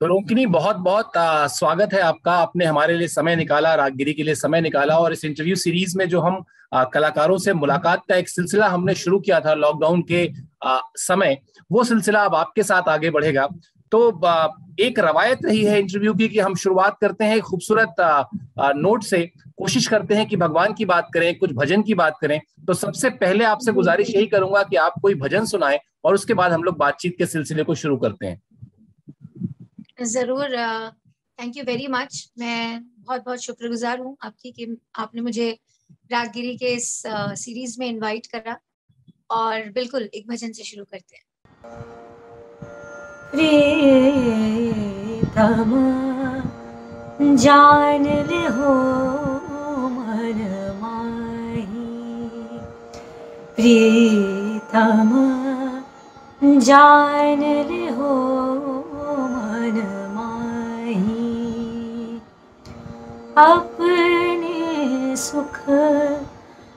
तो रोकिनी बहुत बहुत स्वागत है आपका। आपने हमारे लिए समय निकाला रागगिरी के लिए समय निकाला और इस इंटरव्यू सीरीज़ में जो हम आ, कलाकारों से मुलाकात का एक सिलसिला हमने शुरू किया था लॉकडाउन के आ, समय वो सिलसिला अब आपके साथ आगे बढ़ेगा। तो आ, एक रवायत रही है इंटरव्यू की कि हम शुरुआत करते हैं खूबसूरत नोट से। कोशिश करते हैं कि भगवान की बात करें कुछ भजन की बात करें। तो सबसे पहले आपसे गुजारिश यही करूँगा कि आप कोई भजन सुनाएँ और उसके बाद हम लोग बातचीत के सिलसिले को शुरू करते हैं। ज़रूर थैंक यू वेरी मच मैं बहुत बहुत शुक्रगुजार हूँ आपकी कि आपने मुझे रागगिरी के इस सीरीज़ में इनवाइट करा और बिल्कुल एक भजन से शुरू करते हैं। जान ले हो मन माही। प्रीतम जान ले अपने सुख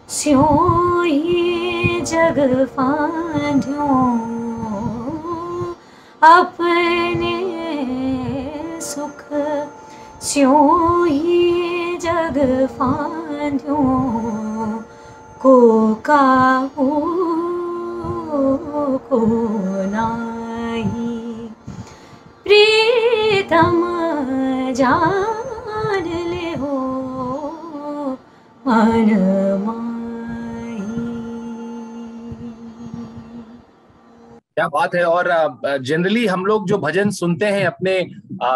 स्यों ही जग फांध्यो अपने सुख स्यों ही जग फांध्यो को काहू को नाही। प्रीतम जा क्या बात है और जनरली हम लोग जो भजन सुनते हैं अपने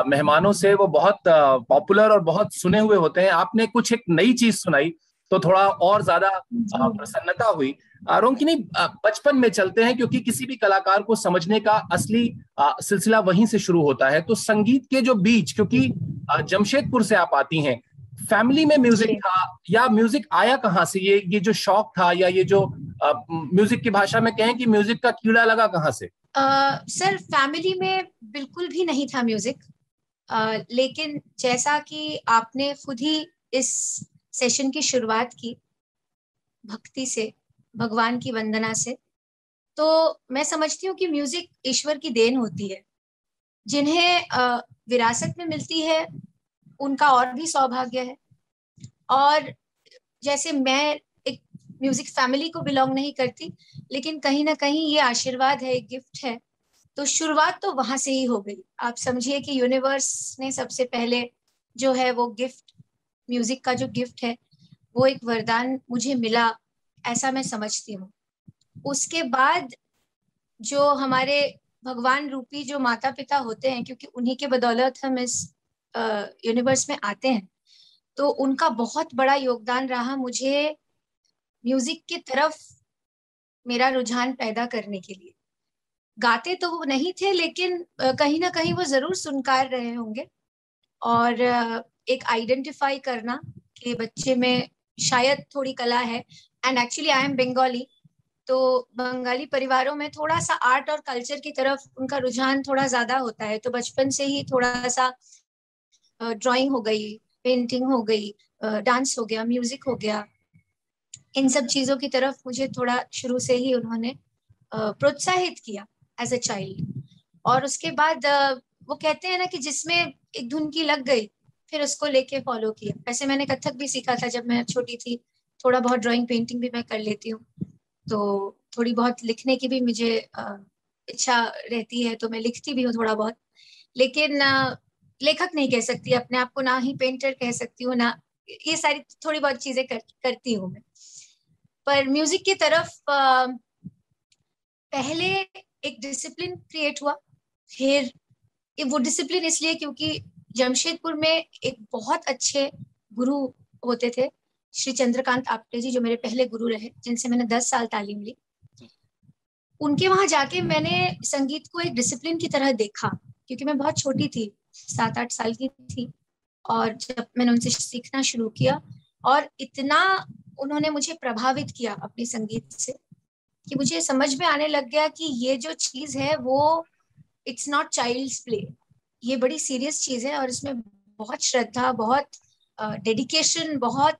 मेहमानों से वो बहुत पॉपुलर और बहुत सुने हुए होते हैं। आपने कुछ एक नई चीज़ सुनाई तो थोड़ा और ज़्यादा प्रसन्नता हुई। रोंकिनी बचपन में चलते हैं क्योंकि किसी भी कलाकार को समझने का असली सिलसिला वहीं से शुरू होता है। तो संगीत के जो बीच क्योंकि जमशेदपुर से आप आती हैं फैमिली में म्यूज़िक था या म्यूज़िक आया कहाँ से? ये ये जो शौक था या ये जो म्यूज़िक की भाषा में कहें कि म्यूज़िक का कीड़ा लगा कहाँ से? सर फैमिली में बिल्कुल भी नहीं था म्यूज़िक uh, लेकिन जैसा कि आपने खुद ही इस सेशन की शुरुआत की भक्ति से भगवान की वंदना से तो मैं समझती हूँ कि म्यूज़िक ईश्वर की देन होती है। जिन्हें विरासत में मिलती है उनका और भी सौभाग्य है। और जैसे मैं एक म्यूज़िक फैमिली को बिलोंग नहीं करती, लेकिन कहीं ना कहीं ये आशीर्वाद है, एक गिफ्ट है। तो शुरुआत तो वहाँ से ही हो गई। आप समझिए कि यूनिवर्स ने सबसे पहले जो है वो गिफ्ट म्यूज़िक का जो गिफ्ट है, वो एक वरदान मुझे मिला, ऐसा मैं समझती हूँ। उसके बाद जो हमारे भगवान रूपी जो माता पिता होते हैं, क्योंकि उन्हीं के बदौलत हम इस यूनिवर्स में आते हैं। तो उनका बहुत बड़ा योगदान रहा मुझे म्यूज़िक की तरफ़ मेरा रुझान पैदा करने के लिए। गाते तो वो नहीं थे, लेकिन कहीं ना कहीं वो ज़रूर सुनकार रहे होंगे। और एक आइडेंटिफाई करना कि बच्चे में शायद थोड़ी कला है। And actually I am Bengali तो बंगाली परिवारों में थोड़ा सा आर्ट और कल्चर की तरफ़ उनका रुझान थोड़ा ज़्यादा होता है। तो बचपन से ही थोड़ा सा ड्राइंग हो गई पेंटिंग हो गई डांस हो गया म्यूज़िक हो गया। इन सब चीज़ों की तरफ़ मुझे थोड़ा शुरू से ही उन्होंने प्रोत्साहित किया एज अ चाइल्ड और उसके बाद वो कहते हैं ना कि जिसमें एक धुन की लग गई, फिर उसको लेके फॉलो किया। वैसे मैंने कथक भी सीखा था जब मैं छोटी थी, थोड़ा बहुत ड्राइंग पेंटिंग भी मैं कर लेती हूँ। तो थोड़ी बहुत लिखने की भी मुझे इच्छा रहती है तो मैं लिखती भी हूँ थोड़ा बहुत। लेकिन लेखक नहीं कह सकती अपने आप को ना ही पेंटर कह सकती हूँ ना ये सारी थोड़ी बहुत चीज़ें कर, करती हूँ मैं। पर म्यूज़िक की तरफ़ आ, पहले एक डिसिप्लिन क्रिएट हुआ फिर वो डिसिप्लिन इसलिए क्योंकि जमशेदपुर में एक बहुत अच्छे गुरु होते थे श्री चंद्रकांत आपटे जी जो मेरे पहले गुरु रहे जिनसे मैंने दस साल तालीम ली। उनके वहाँ जाके मैंने संगीत को एक डिसिप्लिन की तरह देखा क्योंकि मैं बहुत छोटी थी। सात आठ साल की थी और जब मैंने उनसे सीखना शुरू किया और इतना उन्होंने मुझे प्रभावित किया अपने संगीत से कि मुझे समझ में आने लग गया कि ये जो चीज़ है वो इट्स नॉट चाइल्ड्स प्ले ये बड़ी सीरियस चीज़ है और इसमें बहुत श्रद्धा बहुत डेडिकेशन uh, बहुत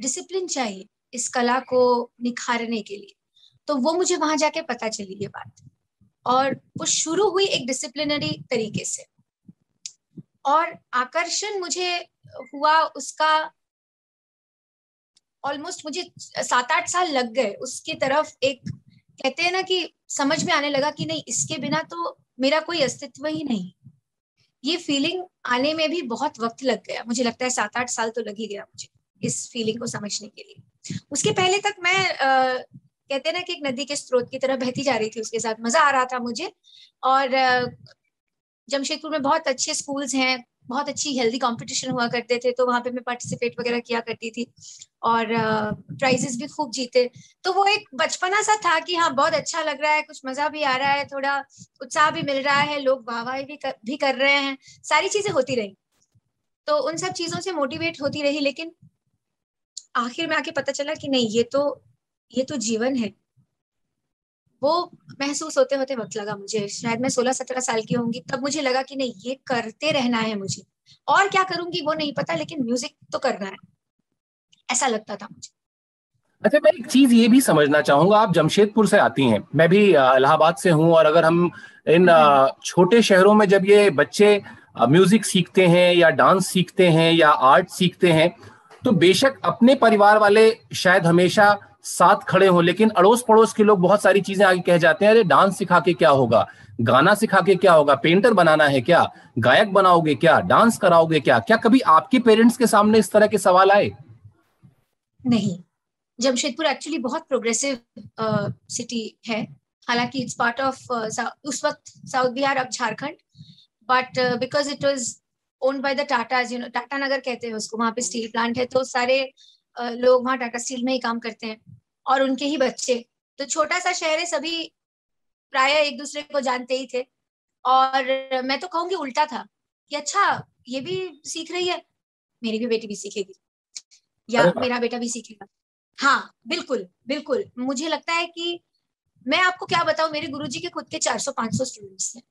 डिसिप्लिन uh, चाहिए इस कला को निखारने के लिए। तो वो मुझे वहाँ जाके पता चली ये बात। और वो शुरू हुई एक डिसिप्लिनरी तरीके से। और आकर्षण मुझे हुआ उसका ऑलमोस्ट मुझे सात आठ साल लग गए उसकी तरफ़ एक कहते हैं ना कि समझ में आने लगा कि नहीं इसके बिना तो मेरा कोई अस्तित्व ही नहीं। ये फीलिंग आने में भी बहुत वक्त लग गया। मुझे लगता है सात आठ साल तो लग ही गया मुझे इस फीलिंग को समझने के लिए। उसके पहले तक मैं आ, कहते हैं ना कि एक नदी के स्रोत की तरह बहती जा रही थी उसके साथ मज़ा आ रहा था मुझे। और जमशेदपुर में बहुत अच्छे स्कूल्स हैं, बहुत अच्छी हेल्दी कंपटीशन हुआ करते थे तो वहाँ पे मैं पार्टिसिपेट वगैरह किया करती थी। और प्राइजेस भी खूब जीते। तो वो एक बचपना सा था कि हाँ बहुत अच्छा लग रहा है, कुछ मज़ा भी आ रहा है, थोड़ा उत्साह भी मिल रहा है, लोग वाहवाही भी भी कर रहे हैं, सारी चीज़ें होती रही। तो उन सब चीज़ों से मोटिवेट होती रही, लेकिन आखिर में आके पता चला कि नहीं, ये तो ये तो जीवन है। वो महसूस होते होते वक्त लगा मुझे। शायद मैं सोलह सत्रह साल की होंगी तब मुझे लगा कि नहीं ये करते रहना है मुझे। और क्या करूँगी वो नहीं पता लेकिन म्यूज़िक तो करना है। ऐसा लगता था मुझे। अच्छा मैं एक चीज़ ये भी समझना चाहूँगा आप जमशेदपुर से आती हैं। मैं भी इलाहाबाद से हूँ और अगर हम इन छोटे शहरों में जब ये बच्चे म्यूज़िक सीखते हैं या डांस सीखते हैं या आर्ट सीखते हैं तो बेशक अपने परिवार वाले शायद हमेशा साथ खड़े हो लेकिन अड़ोस पड़ोस के लोग बहुत सारी चीज़ें आगे कह जाते हैं अरे डांस सिखा के क्या होगा? गाना सिखा के क्या होगा? पेंटर बनाना है क्या? गायक बनाओगे क्या? डांस कराओगे क्या? क्या कभी आपके पेरेंट्स के सामने इस तरह के सवाल आए? नहीं। जमशेदपुर एक्चुअली बहुत प्रोग्रेसिव सिटी uh, है। हालाँकि इट्स पार्ट ऑफ़ उस वक्त साउथ बिहार अब Jharkhand. But because it was owned by the Tata Tatanagar कहते हैं उसको वहाँ पे स्टील प्लांट है तो सारे लोग वहाँ टाटा स्टील में ही काम करते हैं और उनके ही बच्चे। तो छोटा सा शहर है सभी प्राय एक दूसरे को जानते ही थे। और मैं तो कहूँगी उल्टा था कि अच्छा ये भी सीख रही है मेरी भी बेटी भी सीखेगी। या मेरा बेटा भी सीखेगा। हाँ बिल्कुल बिल्कुल। मुझे लगता है कि मैं आपको क्या बताऊँ मेरे गुरुजी के खुद के 400-500 स्टूडेंट्स हैं।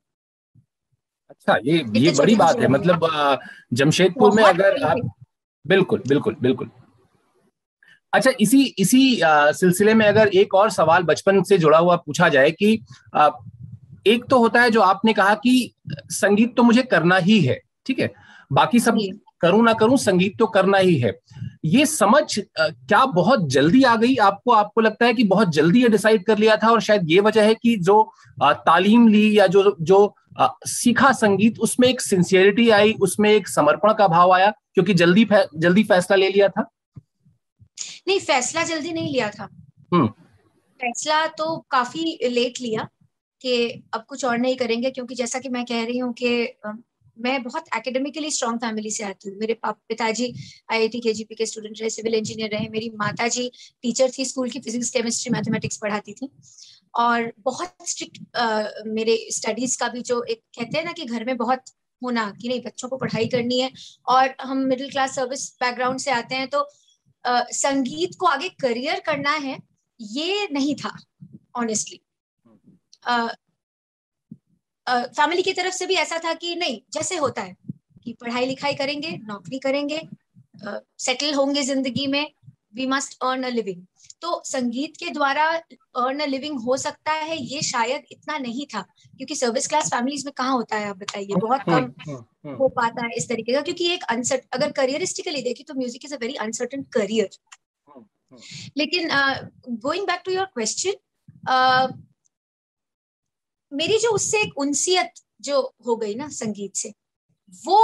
अच्छा ये ये बड़ी बात है मतलब जमशेदपुर में अगर आप बिल्कुल बिल्कुल बिल्कुल। अच्छा इसी इसी सिलसिले में अगर एक और सवाल बचपन से जुड़ा हुआ पूछा जाए कि आ, एक तो होता है जो आपने कहा कि संगीत तो मुझे करना ही है ठीक है? बाकी सब करूँ ना करूँ संगीत तो करना ही है। ये समझ क्या बहुत जल्दी आ गई आपको? आपको लगता है कि बहुत जल्दी ये डिसाइड कर लिया था और शायद ये वजह है कि जो तालीम ली या जो जो सीखा संगीत उसमें एक सिंसियरिटी आई उसमें एक समर्पण का भाव आया क्योंकि जल्दी फै, जल्दी फैसला ले लिया था? नहीं फैसला जल्दी नहीं लिया था। हम्म। फैसला तो काफ़ी लेट लिया कि अब कुछ और नहीं करेंगे क्योंकि जैसा कि मैं कह रही हूँ कि मैं बहुत एकेडमिकली स्ट्रॉन्ग फैमिली से आती हूँ। मेरे पिताजी आई आईआईटी केजीपी के स्टूडेंट रहे सिविल इंजीनियर रहे मेरी माता जी टीचर थी स्कूल की फिजिक्स केमिस्ट्री मैथमेटिक्स पढ़ाती थी। और बहुत स्ट्रिक्ट मेरे स्टडीज़ का भी जो एक कहते हैं ना कि घर में बहुत होना कि नहीं बच्चों को पढ़ाई करनी है। और हम मिडिल क्लास सर्विस बैकग्राउंड से आते हैं तो संगीत को आगे करियर करना है ये नहीं था ऑनेस्टली फैमिली की तरफ़ से भी ऐसा था कि नहीं जैसे होता है कि पढ़ाई लिखाई करेंगे नौकरी करेंगे सेटल uh, होंगे ज़िंदगी में we must earn a living तो संगीत के द्वारा अर्न अ लिविंग हो सकता है ये शायद इतना नहीं था क्योंकि सर्विस क्लास फैमिलीज़ में कहाँ होता है आप बताइए बहुत कम हम्म, हम्म, हम्म। हो पाता है इस तरीके का क्योंकि एक अनसर्ट अगर करियरिस्टिकली देखिए तो music is a very uncertain career लेकिन going back to your question मेरी जो उससे एक उनसियत जो हो गई ना संगीत से वो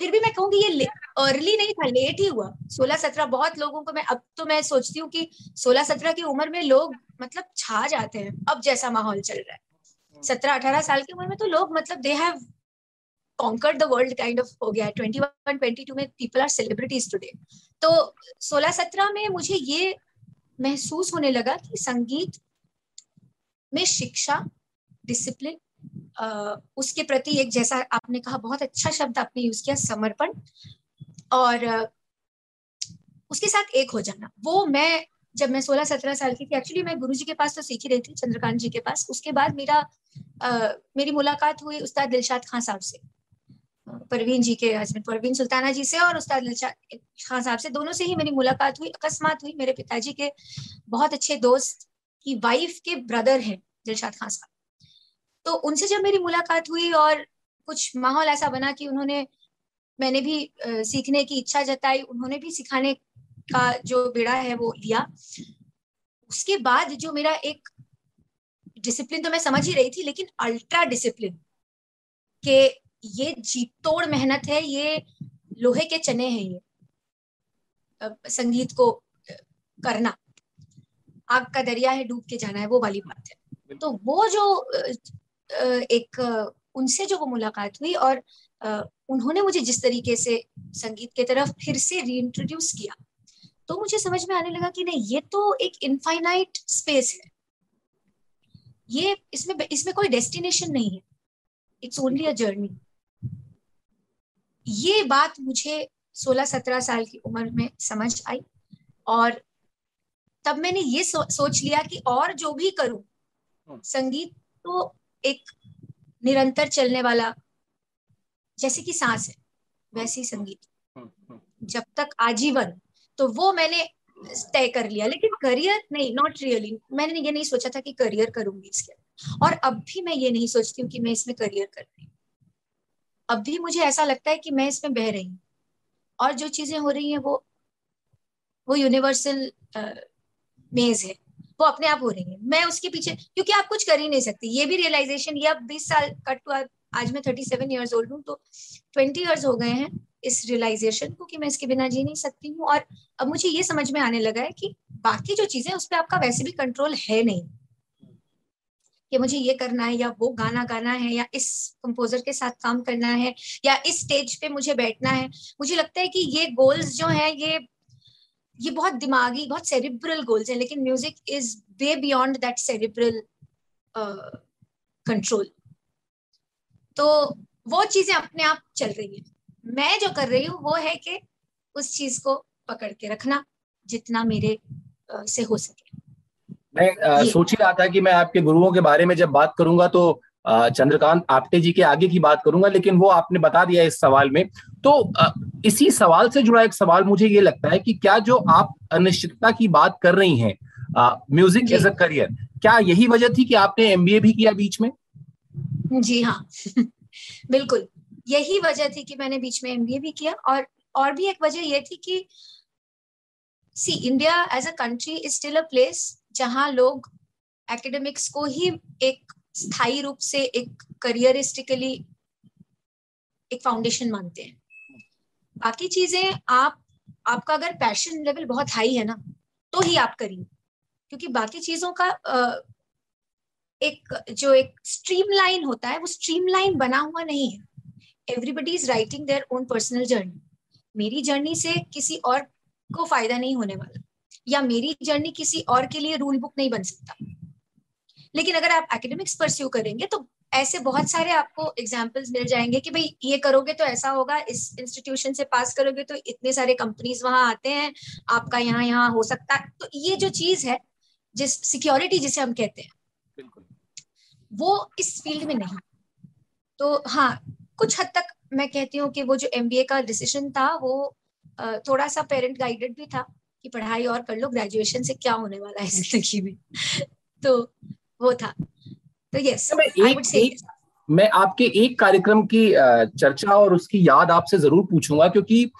फिर भी मैं कहूँगी ये अर्ली नहीं था लेट ही हुआ। सोलह सत्रह, बहुत लोगों को मैं, अब तो मैं सोचती हूँ कि सोलह सत्रह की उम्र में लोग मतलब छा जाते हैं, अब जैसा माहौल चल रहा है। सत्रह अठारह साल की उम्र में तो लोग मतलब they have conquered the world kind of हो गया है। ट्वेंटी वन ट्वेंटी टू में पीपल आर सेलिब्रिटीज टूडे तो सोलह सत्रह में मुझे ये महसूस होने लगा कि संगीत में शिक्षा डिसिप्लिन उसके प्रति एक जैसा आपने कहा बहुत अच्छा शब्द आपने यूज़ किया समर्पण। और उसके साथ एक हो जाना। वो मैं जब मैं सोलह सत्रह साल की थी एक्चुअली मैं गुरु जी के पास तो सीख ही रही थी चंद्रकांत जी के पास। उसके बाद मेरा आ, मेरी मुलाकात हुई उस्ताद दिलशाद खान साहब से। परवीन जी के हस्बैंड परवीन सुल्ताना जी से और उस्ताद दिलशाद खान साहब से। दोनों से ही मेरी मुलाकात हुई अकस्मात हुई। मेरे पिताजी के बहुत अच्छे दोस्त की वाइफ के ब्रदर हैं दिलशाद खान साहब। तो उनसे जब मेरी मुलाकात हुई और कुछ माहौल ऐसा बना कि उन्होंने मैंने भी सीखने की इच्छा जताई उन्होंने भी सिखाने का जो बेड़ा है वो लिया। उसके बाद जो मेरा एक डिसिप्लिन तो मैं समझ ही रही थी लेकिन अल्ट्रा डिसिप्लिन के ये जीत तोड़ मेहनत है ये लोहे के चने हैं ये। संगीत को करना आग का दरिया है डूब के जाना है वो वाली बात है। तो वो जो एक उनसे जो वो मुलाकात हुई और उन्होंने मुझे जिस तरीके से संगीत के तरफ़ फिर से रीइंट्रोड्यूस किया तो मुझे समझ में आने लगा कि नहीं ये तो एक इनफाइनाइट स्पेस है। ये इसमें इसमें कोई डेस्टिनेशन नहीं है। इट्स ओनली अ जर्नी ये बात मुझे 16-17 साल की उम्र में समझ आई और तब मैंने ये सो, सोच लिया कि और जो भी करूँ हाँ। संगीत तो एक निरंतर चलने वाला जैसे कि सांस है वैसे ही संगीत। हाँ, हाँ। जब तक आजीवन तो वो मैंने तय कर लिया लेकिन करियर नहीं नॉट रियली मैंने ये नहीं सोचा था कि करियर करूँगी इसके अंदर। और अब भी मैं ये नहीं सोचती हूँ कि मैं इसमें करियर कर रही हूँ। अब भी मुझे ऐसा लगता है कि मैं इसमें बह रही हूँ। और जो चीज़ें हो रही हैं वो वो यूनिवर्सल मेज है। वो अपने आप हो रही है। मैं उसके पीछे, क्योंकि आप कुछ कर ही नहीं सकती। ये भी रियलाइजेशन ये अब बीस साल कट टू आज मैं थर्टी सेवन ईयर्स ओल्ड हूँ तो ट्वेंटी ईयर्स हो गए हैं इस रियलाइजेशन को कि मैं इसके बिना जी नहीं सकती हूँ। और अब मुझे ये समझ में आने लगा है कि बाकी जो चीज़ें उस पर आपका वैसे भी कंट्रोल है नहीं। कि मुझे ये करना है या वो गाना गाना है या इस कंपोजर के साथ काम करना है या इस स्टेज पे मुझे बैठना है। मुझे लगता है कि ये गोल्स जो है, ये ये बहुत दिमागी बहुत सेरिब्रल गोल्स हैं लेकिन music is way beyond that cerebral control तो वो चीज़ें अपने आप चल रही है। मैं जो कर रही हूँ वो है कि उस चीज़ को पकड़ के रखना जितना मेरे uh, से हो सके। मैं uh, सोच ही रहा था कि मैं आपके गुरुओं के बारे में जब बात करूँगा तो चंद्रकांत आपटे जी के आगे की बात करूँगा लेकिन वो आपने बता दिया इस सवाल में। तो इसी सवाल से जुड़ा एक सवाल मुझे ये लगता है कि क्या जो आप अनिश्चितता की बात कर रही हैं म्यूज़िक एज अ करियर क्या यही वजह थी कि आपने एमबीए भी किया बीच में? जी हाँ बिल्कुल। यही वजह थी कि मैंने बीच में एमबीए भी किया और और भी एक वजह यह थी कि see India as a country is still a place जहाँ लोग एकेडमिक्स को ही एक स्थायी रूप से एक करियरिस्टिकली एक फाउंडेशन मानते हैं। बाकी चीज़ें आप, आपका अगर पैशन लेवल बहुत हाई है ना तो ही आप करिए। क्योंकि बाकी चीज़ों का एक, जो एक स्ट्रीमलाइन होता है, वो स्ट्रीमलाइन बना हुआ नहीं है। Everybody is writing their own personal journey मेरी जर्नी से किसी और को फ़ायदा नहीं होने वाला। या मेरी जर्नी किसी और के लिए रूल बुक नहीं बन सकता। लेकिन अगर आप एकेडमिक्स परस्यू करेंगे तो ऐसे बहुत सारे आपको एग्जाम्पल्स मिल जाएँगे कि भाई ये करोगे तो ऐसा होगा इस इंस्टीट्यूशन से पास करोगे तो इतने सारे कंपनीज़ वहाँ आते हैं आपका यहाँ यहाँ हो सकता है। तो ये जो चीज़ है जिस सिक्योरिटी जिसे हम कहते हैं वो इस फ़ील्ड में नहीं। तो हाँ कुछ हद तक मैं कहती हूँ कि वो जो एमबीए का डिसीज़न था वो थोड़ा सा पेरेंट गाइडेड भी था कि पढ़ाई और कर लो ग्रेजुएशन से क्या होने वाला है ज़िंदगी में। तो वो था। तो यस एक, एक मैं आपके एक कार्यक्रम की चर्चा और उसकी याद आपसे ज़रूर पूछूँगा क्योंकि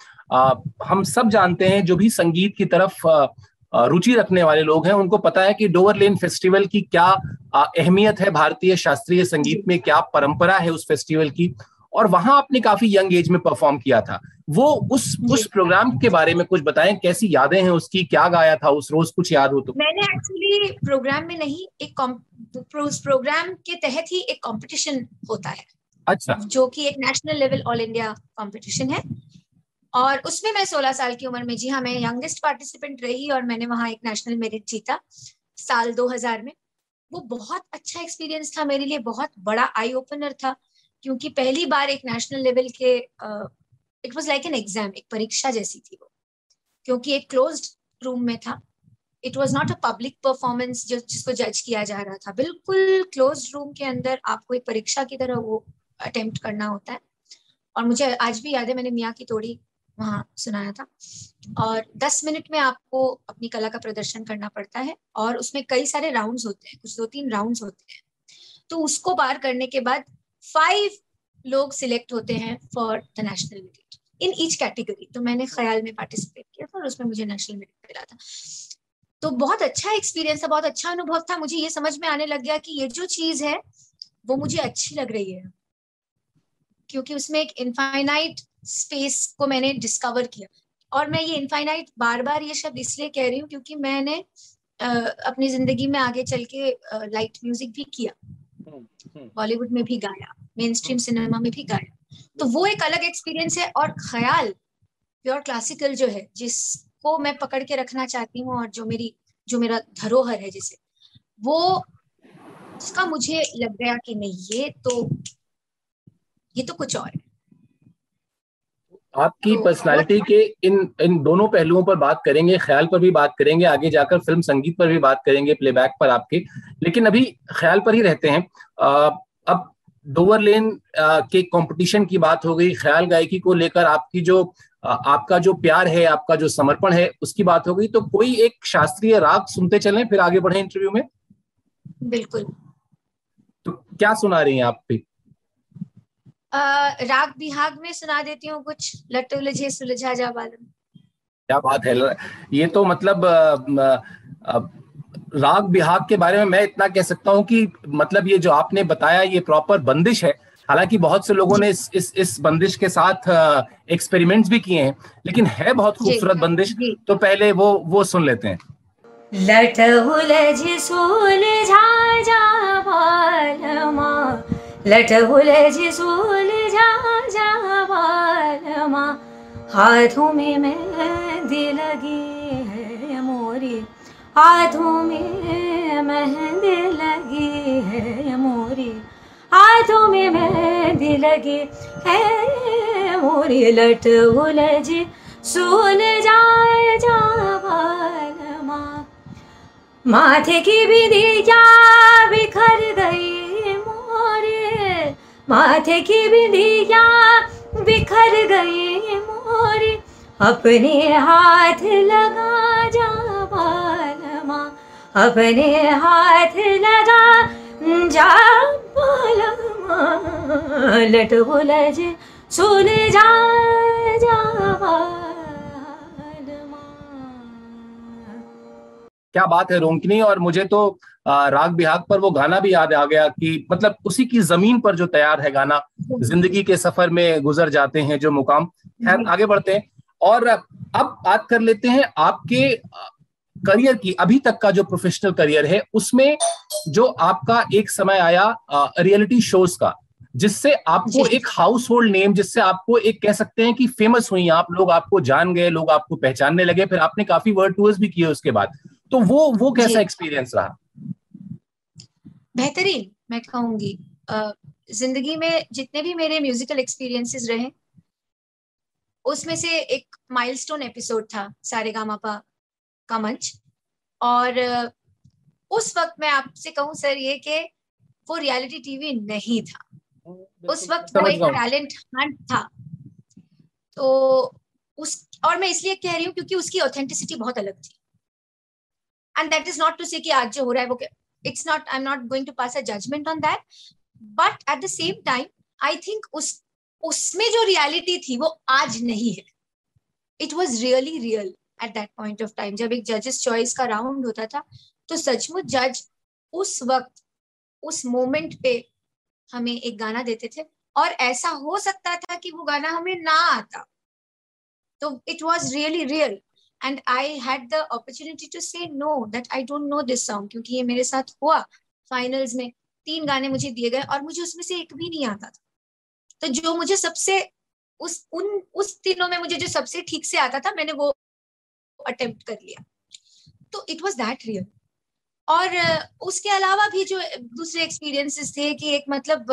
हम सब जानते हैं जो भी संगीत की तरफ़ रुचि रखने वाले लोग हैं उनको पता है कि डोवर लेन फेस्टिवल की क्या अहमियत है भारतीय शास्त्रीय संगीत में क्या परंपरा है उस फेस्टिवल की। और वहाँ आपने काफ़ी यंग एज में परफॉर्म किया था। वो उस उस प्रोग्राम के बारे में कुछ बताएँ कैसी यादें हैं उसकी क्या गाया था उस रोज कुछ याद हो तो। मैंने एक्चुअली प्रोग्राम में नहीं एक प्रोग्राम के तहत ही एक कंपटीशन होता है। अच्छा। जो कि एक national level all India competition है। और उसमें मैं 16 साल की उम्र में जी हाँ मैं यंगेस्ट पार्टिसिपेंट रही और मैंने वहाँ एक नेशनल मेरिट जीता साल 2000 में। वो बहुत अच्छा एक्सपीरियंस था मेरे लिए बहुत बड़ा आई ओपनर था। क्योंकि पहली बार एक नेशनल लेवल के it was like an exam एक परीक्षा जैसी थी वो। क्योंकि एक क्लोज्ड रूम में था। It was not a public performance जो, जिसको जज किया जा रहा था। बिल्कुल क्लोज रूम के अंदर आपको एक परीक्षा की तरह वो अटेम्प्ट करना होता है। और मुझे आज भी याद है, मैंने मियाँ की तोड़ी वहाँ सुनाया था। और दस मिनट में आपको अपनी कला का प्रदर्शन करना पड़ता है और उसमें कई सारे राउंड्स होते हैं। कुछ दो तीन राउंड्स होते हैं। तो उसको पार करने के बाद फाइव लोग सिलेक्ट होते हैं for the national merit in each category तो मैंने ख्याल में पार्टिसिपेट किया था और उसमें मुझे नेशनल मेरिट मिला था। तो बहुत अच्छा एक्सपीरियंस था, बहुत अच्छा अनुभव था। मुझे ये समझ में आने लग गया कि ये जो चीज़ है, वो मुझे अच्छी लग रही है। क्योंकि उसमें एक इनफाइनाइट स्पेस को मैंने डिस्कवर किया। और मैं ये इनफाइनाइट बार बार ये शब्द इसलिए कह रही हूँ क्योंकि मैंने अपनी ज़िंदगी में आगे चल के लाइट म्यूज़िक भी किया। बॉलीवुड। में भी गाया मेन स्ट्रीम सिनेमा में भी गाया तो वो एक अलग एक्सपीरियंस है और ख्याल प्योर क्लासिकल जो है, जिसको मैं पकड़ के रखना चाहती हूँ और जो मेरी, जो मेरा धरोहर है जिसे, वो उसका मुझे लग गया कि नहीं, ये तो ये तो कुछ और है आपकी पर्सनालिटी तो के इन इन दोनों पहलुओं पर बात करेंगे ख्याल पर भी बात करेंगे आगे जाकर फ़िल्म संगीत पर भी बात करेंगे प्लेबैक पर आपके। लेकिन अभी ख्याल पर ही रहते हैं। आ, अब डोवर लेन के कंपटीशन की बात हो गई ख्याल गायकी को लेकर आपकी जो आ, आपका जो प्यार है आपका जो समर्पण है उसकी बात हो गई। तो कोई एक शास्त्रीय राग सुनते चलें फिर आगे बढ़े इंटरव्यू में। बिल्कुल। तो क्या सुना रही हैं आप भी? राग बिहाग में सुना देती हूँ कुछ। लट उलझे सुलझा जा बालम। क्या बात है? ये तो मतलब राग बिहाग के बारे में मैं इतना कह सकता हूँ कि मतलब ये जो आपने बताया ये प्रॉपर बंदिश है। हालाँकि बहुत से लोगों ने इस इस इस बंदिश के साथ एक्सपेरिमेंट्स भी किए हैं लेकिन है बहुत खूबसूरत बंदिश तो पहले वो वो सुन लेते हैं। लट उलझ सुलझा जा बालमा। लट उलझ सुलझा जा बालमा। हाथों में मेहंदी लगी है मोरी। हाथों में मेहंदी लगी है मोरी। हाथों में मेहंदी लगी है मोरी। लट उलझ सुल जाए जा माथे की बिंदिया बिखर गई मोरे। माथे की बिंदिया बिखर गई मोरे। अपने हाथ लगा जा बालमा। अपने हाथ लगा जा बालमा। लट बुलझ सुन जा जा क्या बात है रोंकनी? और मुझे तो राग बिहाग पर वो गाना भी याद आ गया कि मतलब उसी की ज़मीन पर जो तैयार है गाना ज़िंदगी के सफ़र में गुजर जाते हैं जो मुकाम। खैर। आगे बढ़ते हैं। और अब बात कर लेते हैं आपके करियर की अभी तक का जो प्रोफेशनल करियर है उसमें जो आपका एक समय आया रियलिटी शोज़ का जिससे आपको एक हाउस होल्ड नेम जिससे आपको एक कह सकते हैं कि फ़ेमस हुई आप लोग आपको जान गए लोग आपको पहचानने लगे फिर आपने काफ़ी वर्ड टूर्स भी किए उसके बाद। तो वो वो कैसा एक्सपीरियंस रहा? बेहतरीन मैं कहूँगी। ज़िंदगी में जितने भी मेरे म्यूजिकल एक्सपीरियंसेस रहे उसमें से एक माइलस्टोन एपिसोड था सारे गामापा का मंच। और उस वक्त मैं आपसे कहूँ सर ये कि वो रियलिटी टीवी नहीं था। उस वक्त वो एक टैलेंट हंट था। तो उस और मैं इसलिए कह रही हूँ क्योंकि उसकी ऑथेंटिसिटी बहुत अलग थी। And that is not to say कि आज जो हो रहा है वो not I am not going to pass a judgement on that but at the same time I think उस उसमें जो रियलिटी थी वो आज नहीं है it was really real at that point of time जब एक जजेस चॉइस का राउंड होता था तो सचमुच जज उस वक्त उस मोमेंट पे हमें एक गाना देते थे और ऐसा हो सकता था कि वो गाना हमें ना आता तो it was really real and I had the opportunity to say no that I don't know this song क्योंकि ये मेरे साथ हुआ फाइनल्स में। तीन गाने मुझे दिए गए और मुझे उसमें से एक भी नहीं आता था। तो जो मुझे सबसे उस, उन, उस तीनों में मुझे जो सबसे ठीक से आता था, मैंने वो अटेम्प्ट कर लिया। तो इट वॉज़ दैट रियल और उसके अलावा भी जो दूसरे एक्सपीरियंसेस थे कि एक मतलब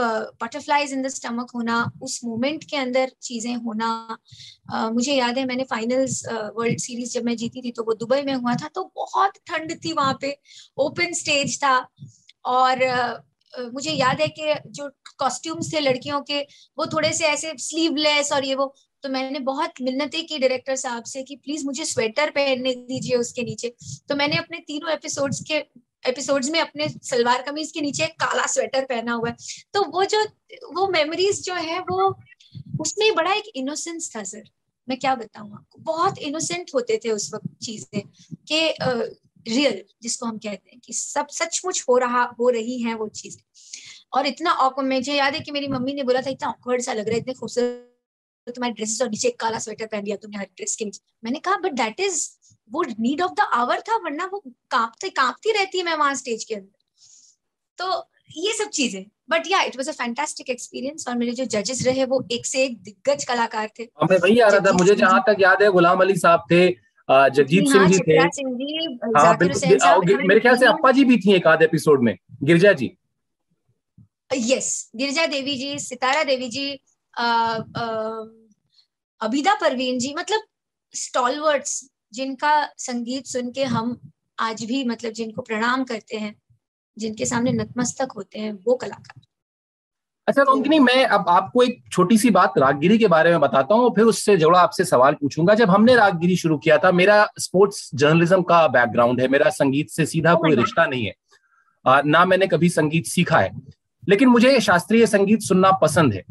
बटरफ्लाईज इन द स्टमक होना उस मोमेंट के अंदर चीज़ें होना uh, मुझे याद है मैंने फाइनल्स वर्ल्ड सीरीज़ जब मैं जीती थी तो वो दुबई में हुआ था तो बहुत ठंड थी वहाँ पे ओपन स्टेज था और uh, मुझे याद है कि जो कॉस्ट्यूम्स थे लड़कियों के वो थोड़े से ऐसे स्लीवलेस और ये वो तो मैंने बहुत मिन्नतें की डायरेक्टर साहब से कि प्लीज़ मुझे स्वेटर पहनने दीजिए उसके नीचे। तो मैंने अपने तीनों एपिसोड्स के एपिसोड्स में अपने सलवार कमीज के नीचे काला स्वेटर पहना हुआ है। तो वो जो, वो मेमोरीज जो है, वो उसमें बड़ा एक इनोसेंस था सर मैं क्या बताऊँ आपको? बहुत इनोसेंट होते थे उस वक्त चीज़ें कि रियल जिसको हम कहते हैं कि सब सचमुच हो रहा, हो रही है वो चीज़ें। और इतना मुझे याद है कि मेरी मम्मी ने बोला था, इतना ऑकवर्ड सा लग रहा है, इतने खूबसूरत तुम्हारे ड्रेसेस और नीचे काला स्वेटर पहन लिया तुमने हर ड्रेस के नीचे। मैंने कहा बट दैट इज़ वो नीड ऑफ़ द आवर था वरना वो कांपते कांपती रहती है मैं वहाँ स्टेज के अंदर। तो ये सब चीज़ें। But yeah it was a fantastic experience और मेरे जो जजेस रहे वो एक से एक दिग्गज कलाकार थे। हमें वही आ रहा था मुझे जहाँ तक याद है गुलाम अली साहब थे जगजीत सिंह जी थे। हाँ बिल्कुल मेरे ख्याल से अप्पा जी भी थी एक आध एपिसोड में गिरजा जी। यस गिरजा देवी जी सितारा देवी जी अबिदा परवीन जी मतलब स्टॉलवर्ड्स जिनका संगीत सुन के हम आज भी मतलब जिनको प्रणाम करते हैं जिनके सामने नतमस्तक होते हैं वो कलाकार। अच्छा रोमकिनी मैं अब आपको एक छोटी सी बात रागगिरी के बारे में बताता हूँ फिर उससे जुड़ा आपसे सवाल पूछूँगा जब हमने रागगिरी शुरू किया था मेरा स्पोर्ट्स जर्नलिज्म का बैकग्राउंड है मेरा संगीत से सीधा कोई रिश्ता नहीं है। आ, ना मैंने कभी संगीत सीखा है लेकिन मुझे शास्त्रीय संगीत सुनना पसंद है।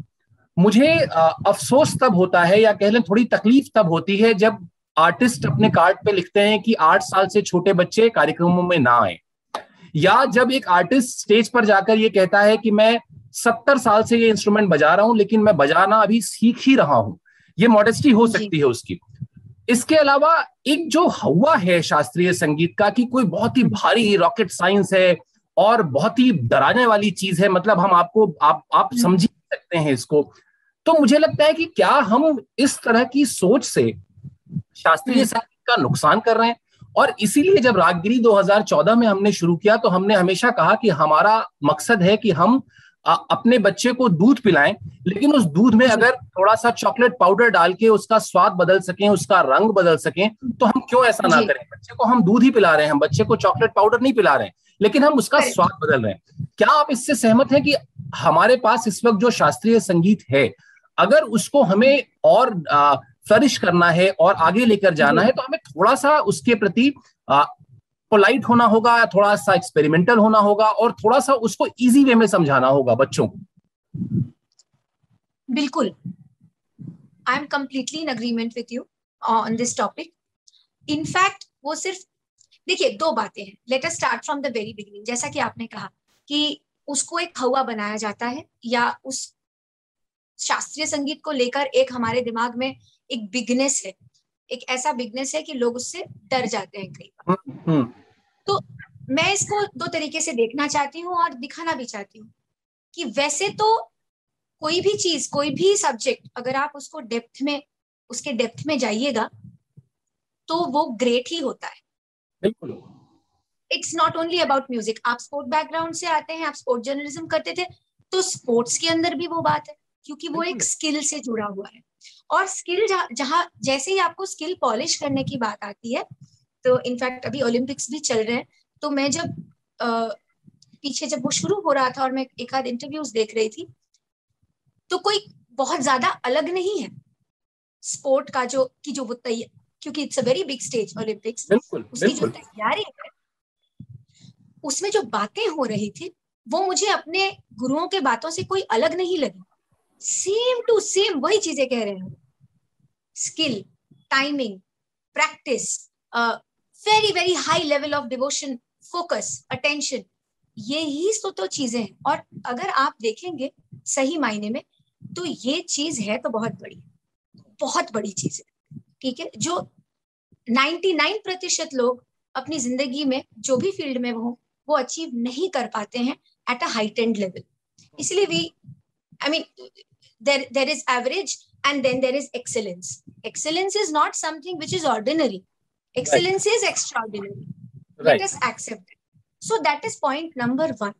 मुझे अफसोस तब होता है या कह लें थोड़ी तकलीफ़ तब होती है जब आर्टिस्ट अपने कार्ड पे लिखते हैं कि आठ साल से छोटे बच्चे कार्यक्रमों में ना आए। या जब एक आर्टिस्ट स्टेज पर जाकर ये कहता है कि मैं सत्तर साल से ये इंस्ट्रूमेंट बजा रहा हूँ लेकिन मैं बजाना अभी सीख ही रहा हूँ। ये मॉडेस्टी हो सकती है उसकी। इसके अलावा एक जो हवा है शास्त्रीय संगीत का कि कोई बहुत ही भारी रॉकेट साइंस है और बहुत ही डराने वाली चीज़ है मतलब हम आपको आप आप हम्म। समझ सकते हैं इसको। तो मुझे लगता है कि क्या हम इस तरह की सोच से शास्त्रीय हम्म। संगीत का नुकसान कर रहे हैं? और इसीलिए जब रागगिरी 2014 में हमने शुरू किया तो हमने हमेशा कहा कि हमारा मकसद है कि हम अपने बच्चे को दूध पिलाएँ। लेकिन उस दूध में अगर थोड़ा सा चॉकलेट पाउडर डाल के उसका स्वाद बदल सकें उसका रंग बदल सकें तो हम क्यों ऐसा ना करें? बच्चे को हम दूध ही पिला रहे हैं हम बच्चे को चॉकलेट पाउडर नहीं पिला रहे हैं। लेकिन हम उसका स्वाद बदल रहे हैं। क्या आप इससे सहमत हैं कि हमारे पास इस वक्त जो शास्त्रीय संगीत है अगर उसको हमें और फ्लरिश करना है और आगे लेकर जाना है तो हमें थोड़ा सा उसके प्रति पोलाइट होना होगा थोड़ा सा एक्सपेरिमेंटल होना होगा और थोड़ा सा उसको इजी वे में समझाना होगा बच्चों को। बिल्कुल। I am completely in agreement with you on this topic in fact वो सिर्फ़, देखिए, दो बातें हैं। Let us start from the very beginning जैसा कि आपने कहा कि उसको एक हवा बनाया जाता है या उस शास्त्रीय संगीत को लेकर एक हमारे दिमाग में एक बिगनेस है। एक ऐसा बिगनेस है कि लोग उससे डर जाते हैं कई बार। हम्म, हम्म। तो मैं इसको दो तरीके से देखना चाहती हूँ और दिखाना भी चाहती हूँ कि वैसे तो कोई भी चीज़ कोई भी सब्जेक्ट अगर आप उसको डेप्थ में उसके डेप्थ में जाइएगा तो वो ग्रेट ही होता है। बिल्कुल। It's not only about music आप स्पोर्ट बैकग्राउंड से आते हैं आप स्पोर्ट जर्नलिज्म करते थे तो स्पोर्ट्स के अंदर भी वो बात है। क्योंकि वो एक स्किल से जुड़ा हुआ है। और स्किल जहाँ जैसे ही आपको स्किल पॉलिश करने की बात आती है तो इनफैक्ट अभी ओलंपिक्स भी चल रहे हैं तो मैं जब आ, पीछे जब वो शुरू हो रहा था और मैं एक आध इंटरव्यूज़ देख रही थी तो कोई बहुत ज़्यादा अलग नहीं है स्पोर्ट का जो की जो वो तैयार क्योंकि it's a very big stage Olympics उसकी जो तैयारी है उसमें जो बातें हो रही थी वो मुझे अपने गुरुओं के बातों से कोई अलग नहीं लगी। सेम टू सेम वही चीज़ें कह रहे हैं। Skill timing practice very very high level of devotion focus attention ये ही तो, तो चीज़ें हैं। और अगर आप देखेंगे सही मायने में तो ये चीज़ है तो बहुत बड़ी। बहुत बड़ी चीज़ है। ठीक है? जो 99 प्रतिशत लोग अपनी ज़िंदगी में जो भी फ़ील्ड में वो वो अचीव नहीं कर पाते हैं एट अ हाइटेंड लेवल इसलिए we I mean there there is average and then there is excellence excellence is not something which is ordinary excellence right. is extraordinary right. let us accept it so that is point number one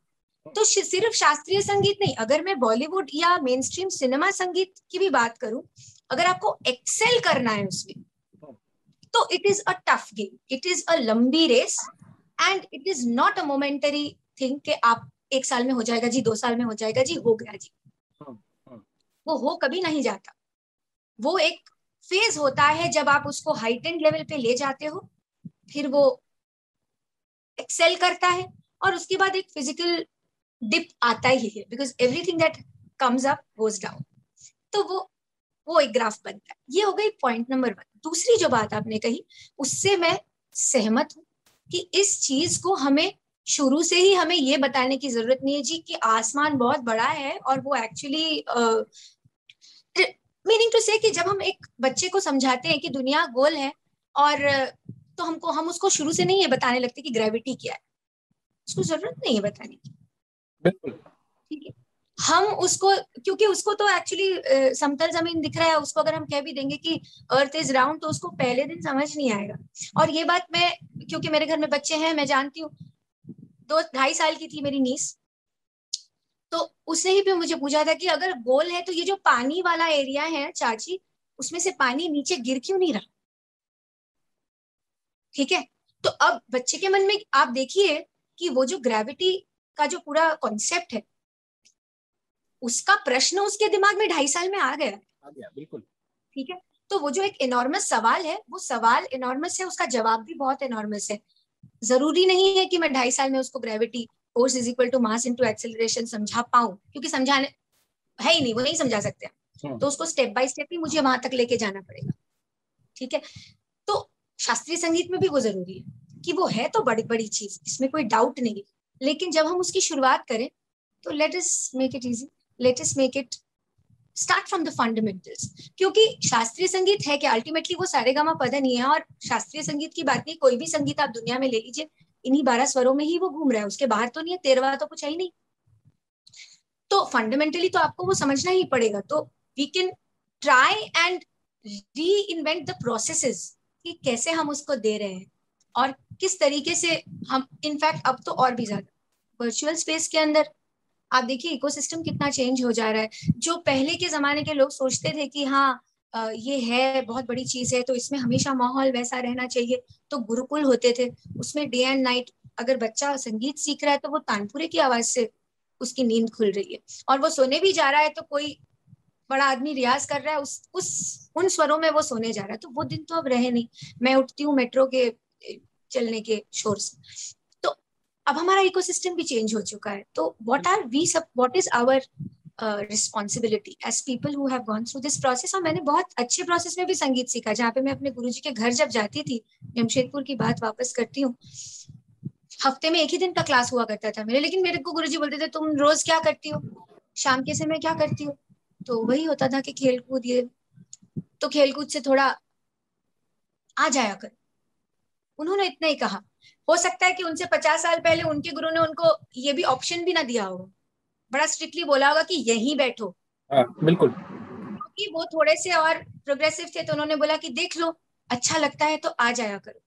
तो सिर्फ़ शास्त्रीय संगीत नहीं अगर मैं बॉलीवुड या main stream cinema संगीत की भी बात करूँ अगर आपको एक्सेल करना है उसमें तो it is a tough game it is a लंबी race and it is not a momentary thing कि आप एक साल में हो जाएगा जी दो साल में हो जाएगा जी हो गया जी वो हो कभी नहीं जाता। वो एक फ़ेज़ होता है जब आप उसको हाइटेंड लेवल पे ले जाते हो, फिर वो एक्सेल करता है और उसके बाद एक फ़िज़िकल डिप आता ही है because everything that comes up goes down तो वो वो एक ग्राफ बनता है। ये हो गई पॉइंट नंबर वन दूसरी जो बात आपने कही, उससे मैं सहमत हूँ कि इस चीज़ को हमें शुरू से ही हमें ये बताने की ज़रूरत नहीं है जी कि आसमान बहुत बड़ा है और वो एक्चुअली मीनिंग टू से कि जब हम एक बच्चे को समझाते हैं कि दुनिया गोल है और तो हमको हम उसको शुरू से नहीं ये बताने लगते कि ग्रेविटी क्या है। उसको ज़रूरत नहीं है बताने की। बिल्कुल। ठीक है? हम उसको क्योंकि उसको तो एक्चुअली समतल ज़मीन दिख रहा है उसको अगर हम कह भी देंगे कि अर्थ इज़ राउंड तो उसको पहले दिन समझ नहीं आएगा। और ये बात मैं क्योंकि मेरे घर में बच्चे हैं मैं जानती हूँ। दो ढाई साल की थी मेरी नीस तो उसने ही भी मुझे पूछा था कि अगर गोल है तो ये जो पानी वाला एरिया है चाची उसमें से पानी नीचे गिर क्यों नहीं रहा? ठीक है? तो अब बच्चे के मन में आप देखिए कि वो जो ग्रेविटी का जो पूरा कॉन्सेप्ट है उसका प्रश्न उसके दिमाग में ढाई साल में आ गया। आ गया बिल्कुल। ठीक है? तो वो जो एक इनॉर्मस सवाल है वो सवाल इनॉर्मस है उसका जवाब भी बहुत इनॉर्मस है। ज़रूरी नहीं है कि मैं ढाई साल में उसको gravity force is equal to mass into acceleration समझा पाऊँ? क्योंकि समझाने है ही नहीं वो नहीं समझा सकते हाँ। तो उसको स्टेप बाय स्टेप ही मुझे वहाँ तक लेके जाना पड़ेगा। ठीक है? तो शास्त्रीय संगीत में भी वो ज़रूरी है कि वो है तो बड़ी बड़ी चीज़ इसमें कोई डाउट नहीं। लेकिन जब हम उसकी शुरुआत करें तो let us make it easy let us make it start from the fundamentals क्योंकि शास्त्रीय संगीत है कि अल्टीमेटली वो सारे गामा पद नहीं है और शास्त्रीय संगीत की बात नहीं कोई भी संगीत आप दुनिया में ले लीजिए इन्हीं बारह स्वरों में ही वो घूम रहा है, उसके बाहर तो नहीं है, तेरवा तो कुछ है ही नहीं। तो फंडामेंटली तो आपको वो समझना ही पड़ेगा तो we can try and reinvent the processes कि कैसे हम उसको दे रहे हैं और किस तरीके से हम इनफैक्ट अब तो और भी ज़्यादा वर्चुअल स्पेस के अंदर। आप देखिए इकोसिस्टम कितना चेंज हो जा रहा है। जो पहले के जमाने के लोग सोचते थे कि हाँ ये है, बहुत बड़ी चीज़ है तो इसमें हमेशा माहौल वैसा रहना चाहिए। तो गुरुकुल होते थे, उसमें डे एंड नाइट अगर बच्चा संगीत सीख रहा है तो वो तानपुरे की आवाज़ से उसकी नींद खुल रही है। और वो सोने भी जा रहा है तो कोई बड़ा आदमी रियाज कर रहा है, उस उस, उन स्वरों में वो सोने जा रहा है। तो वो दिन तो अब रहे नहीं। मैं उठती हूँ मेट्रो के चलने के शोर से। तो अब हमारा इकोसिस्टम भी चेंज हो चुका है। तो व्हाट आर वी सब what is our responsibility as people who have gone through this process और मैंने बहुत अच्छे प्रोसेस में भी संगीत सीखा, जहाँ पे मैं अपने गुरुजी के घर जब जाती थी, जमशेदपुर की बात वापस करती हूँ, हफ़्ते में एक ही दिन का क्लास हुआ करता था मेरे, लेकिन मेरे को गुरुजी बोलते थे, तुम रोज क्या करती हो? शाम के समय क्या करती हो? तो वही होता था कि खेल कूद ये तो खेल कूद से थोड़ा आ जाया कर। उन्होंने इतना ही कहा। हो सकता है कि उनसे पचास साल पहले उनके गुरु ने उनको ये भी ऑप्शन भी ना दिया होगा बड़ा स्ट्रिक्टली बोला होगा कि यहीं बैठो। हाँ, बिल्कुल। क्योंकि वो थोड़े से और प्रोग्रेसिव थे तो उन्होंने बोला कि देख लो अच्छा लगता है तो आ जाया करो।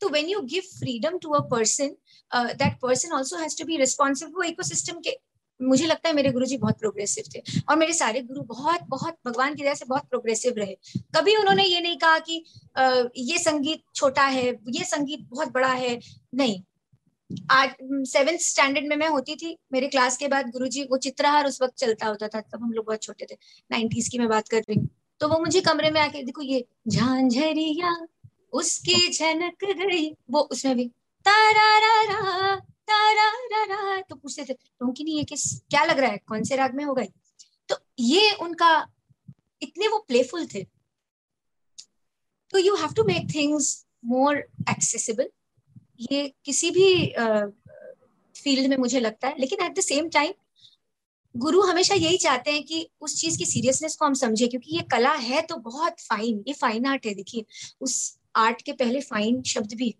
तो when you give freedom to a person that person also has to be responsible वो इकोसिस्टम के मुझे लगता है मेरे गुरु जी बहुत प्रोग्रेसिव थे और मेरे सारे गुरु बहुत बहुत भगवान की दया से बहुत प्रोग्रेसिव रहे। कभी उन्होंने ये नहीं कहा कि आ, ये संगीत छोटा है ये संगीत बहुत बड़ा है नहीं। सेवेंथ स्टैंडर्ड में मैं होती थी, मेरे क्लास के बाद गुरुजी, वो चित्रहार उस वक्त चलता होता था, तब हम लोग बहुत छोटे थे नाइन्टीज की मैं बात कर रही हूँ। तो वो मुझे कमरे में आके, देखो ये झांझरिया, उसकी झनक गई वो उसमें भी तारा रा रा तारा रा रा तो पूछते थे नहीं ये किस, क्या लग रहा है, कौन से राग में होगा तो ये उनका, इतने वो प्लेफुल थे। तो you have to make things more accessible ये किसी भी फ़ील्ड में मुझे लगता है लेकिन एट द सेम टाइम गुरु हमेशा यही चाहते हैं कि उस चीज़ की सीरियसनेस को हम समझे क्योंकि ये कला है तो बहुत फाइन ये फाइन आर्ट है देखिए। उस आर्ट के पहले फाइन शब्द भी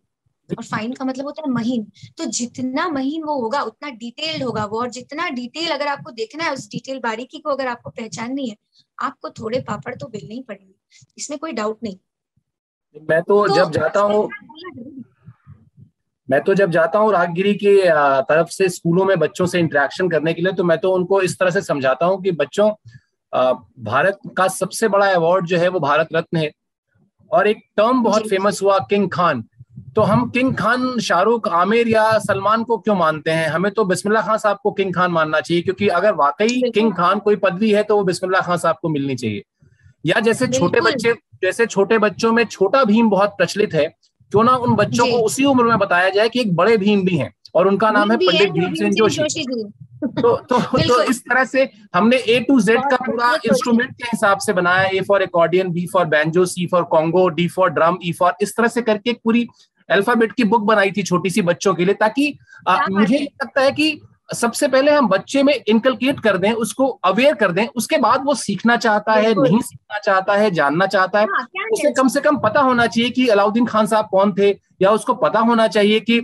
और फाइन का मतलब होता है महीन। तो जितना महीन वो होगा उतना डिटेल्ड होगा वो और जितना डिटेल अगर आपको देखना है उस डिटेल बारीकी को अगर आपको पहचाननी है आपको थोड़े पापड़ तो बेलने ही पड़ेंगे इसमें कोई डाउट नहीं। मैं तो, तो जब जाता हूँ मैं तो जब जाता हूँ रागगिरी की तरफ़ से स्कूलों में बच्चों से इंटरेक्शन करने के लिए तो मैं तो उनको इस तरह से समझाता हूँ कि बच्चों भारत का सबसे बड़ा अवार्ड जो है वो भारत रत्न है। और एक टर्म बहुत फ़ेमस हुआ किंग खान तो हम किंग खान शाहरुख आमिर या सलमान को क्यों मानते हैं? हमें तो बिस्मिल्लाह खान साहब को किंग खान मानना चाहिए क्योंकि अगर वाकई किंग खान कोई पदवी है तो वो बिस्मिल्लाह खान साहब को मिलनी चाहिए। या जैसे छोटे बच्चे जैसे छोटे बच्चों में छोटा भीम बहुत प्रचलित है क्यों ना उन बच्चों को उसी उम्र में बताया जाए कि एक बड़े भीम भी हैं और उनका नाम है पंडित भीमसेन जोशी। तो तो तो इस तरह से हमने ए टू जेड का पूरा इंस्ट्रूमेंट के हिसाब से बनाया A for accordion B for banjo C for conga D for drum E for इस तरह से करके पूरी अल्फ़ाबेट की बुक बनाई थी छोटी सी बच्चों के लिए ताकि आ, मुझे लगता है कि सबसे पहले हम बच्चे में इनकलकेट कर दें उसको अवेयर कर दें उसके बाद वो सीखना चाहता है नहीं सीखना चाहता है जानना चाहता है हाँ, उसे कम से कम पता होना चाहिए कि अलाउद्दीन खान साहब कौन थे या उसको पता होना चाहिए कि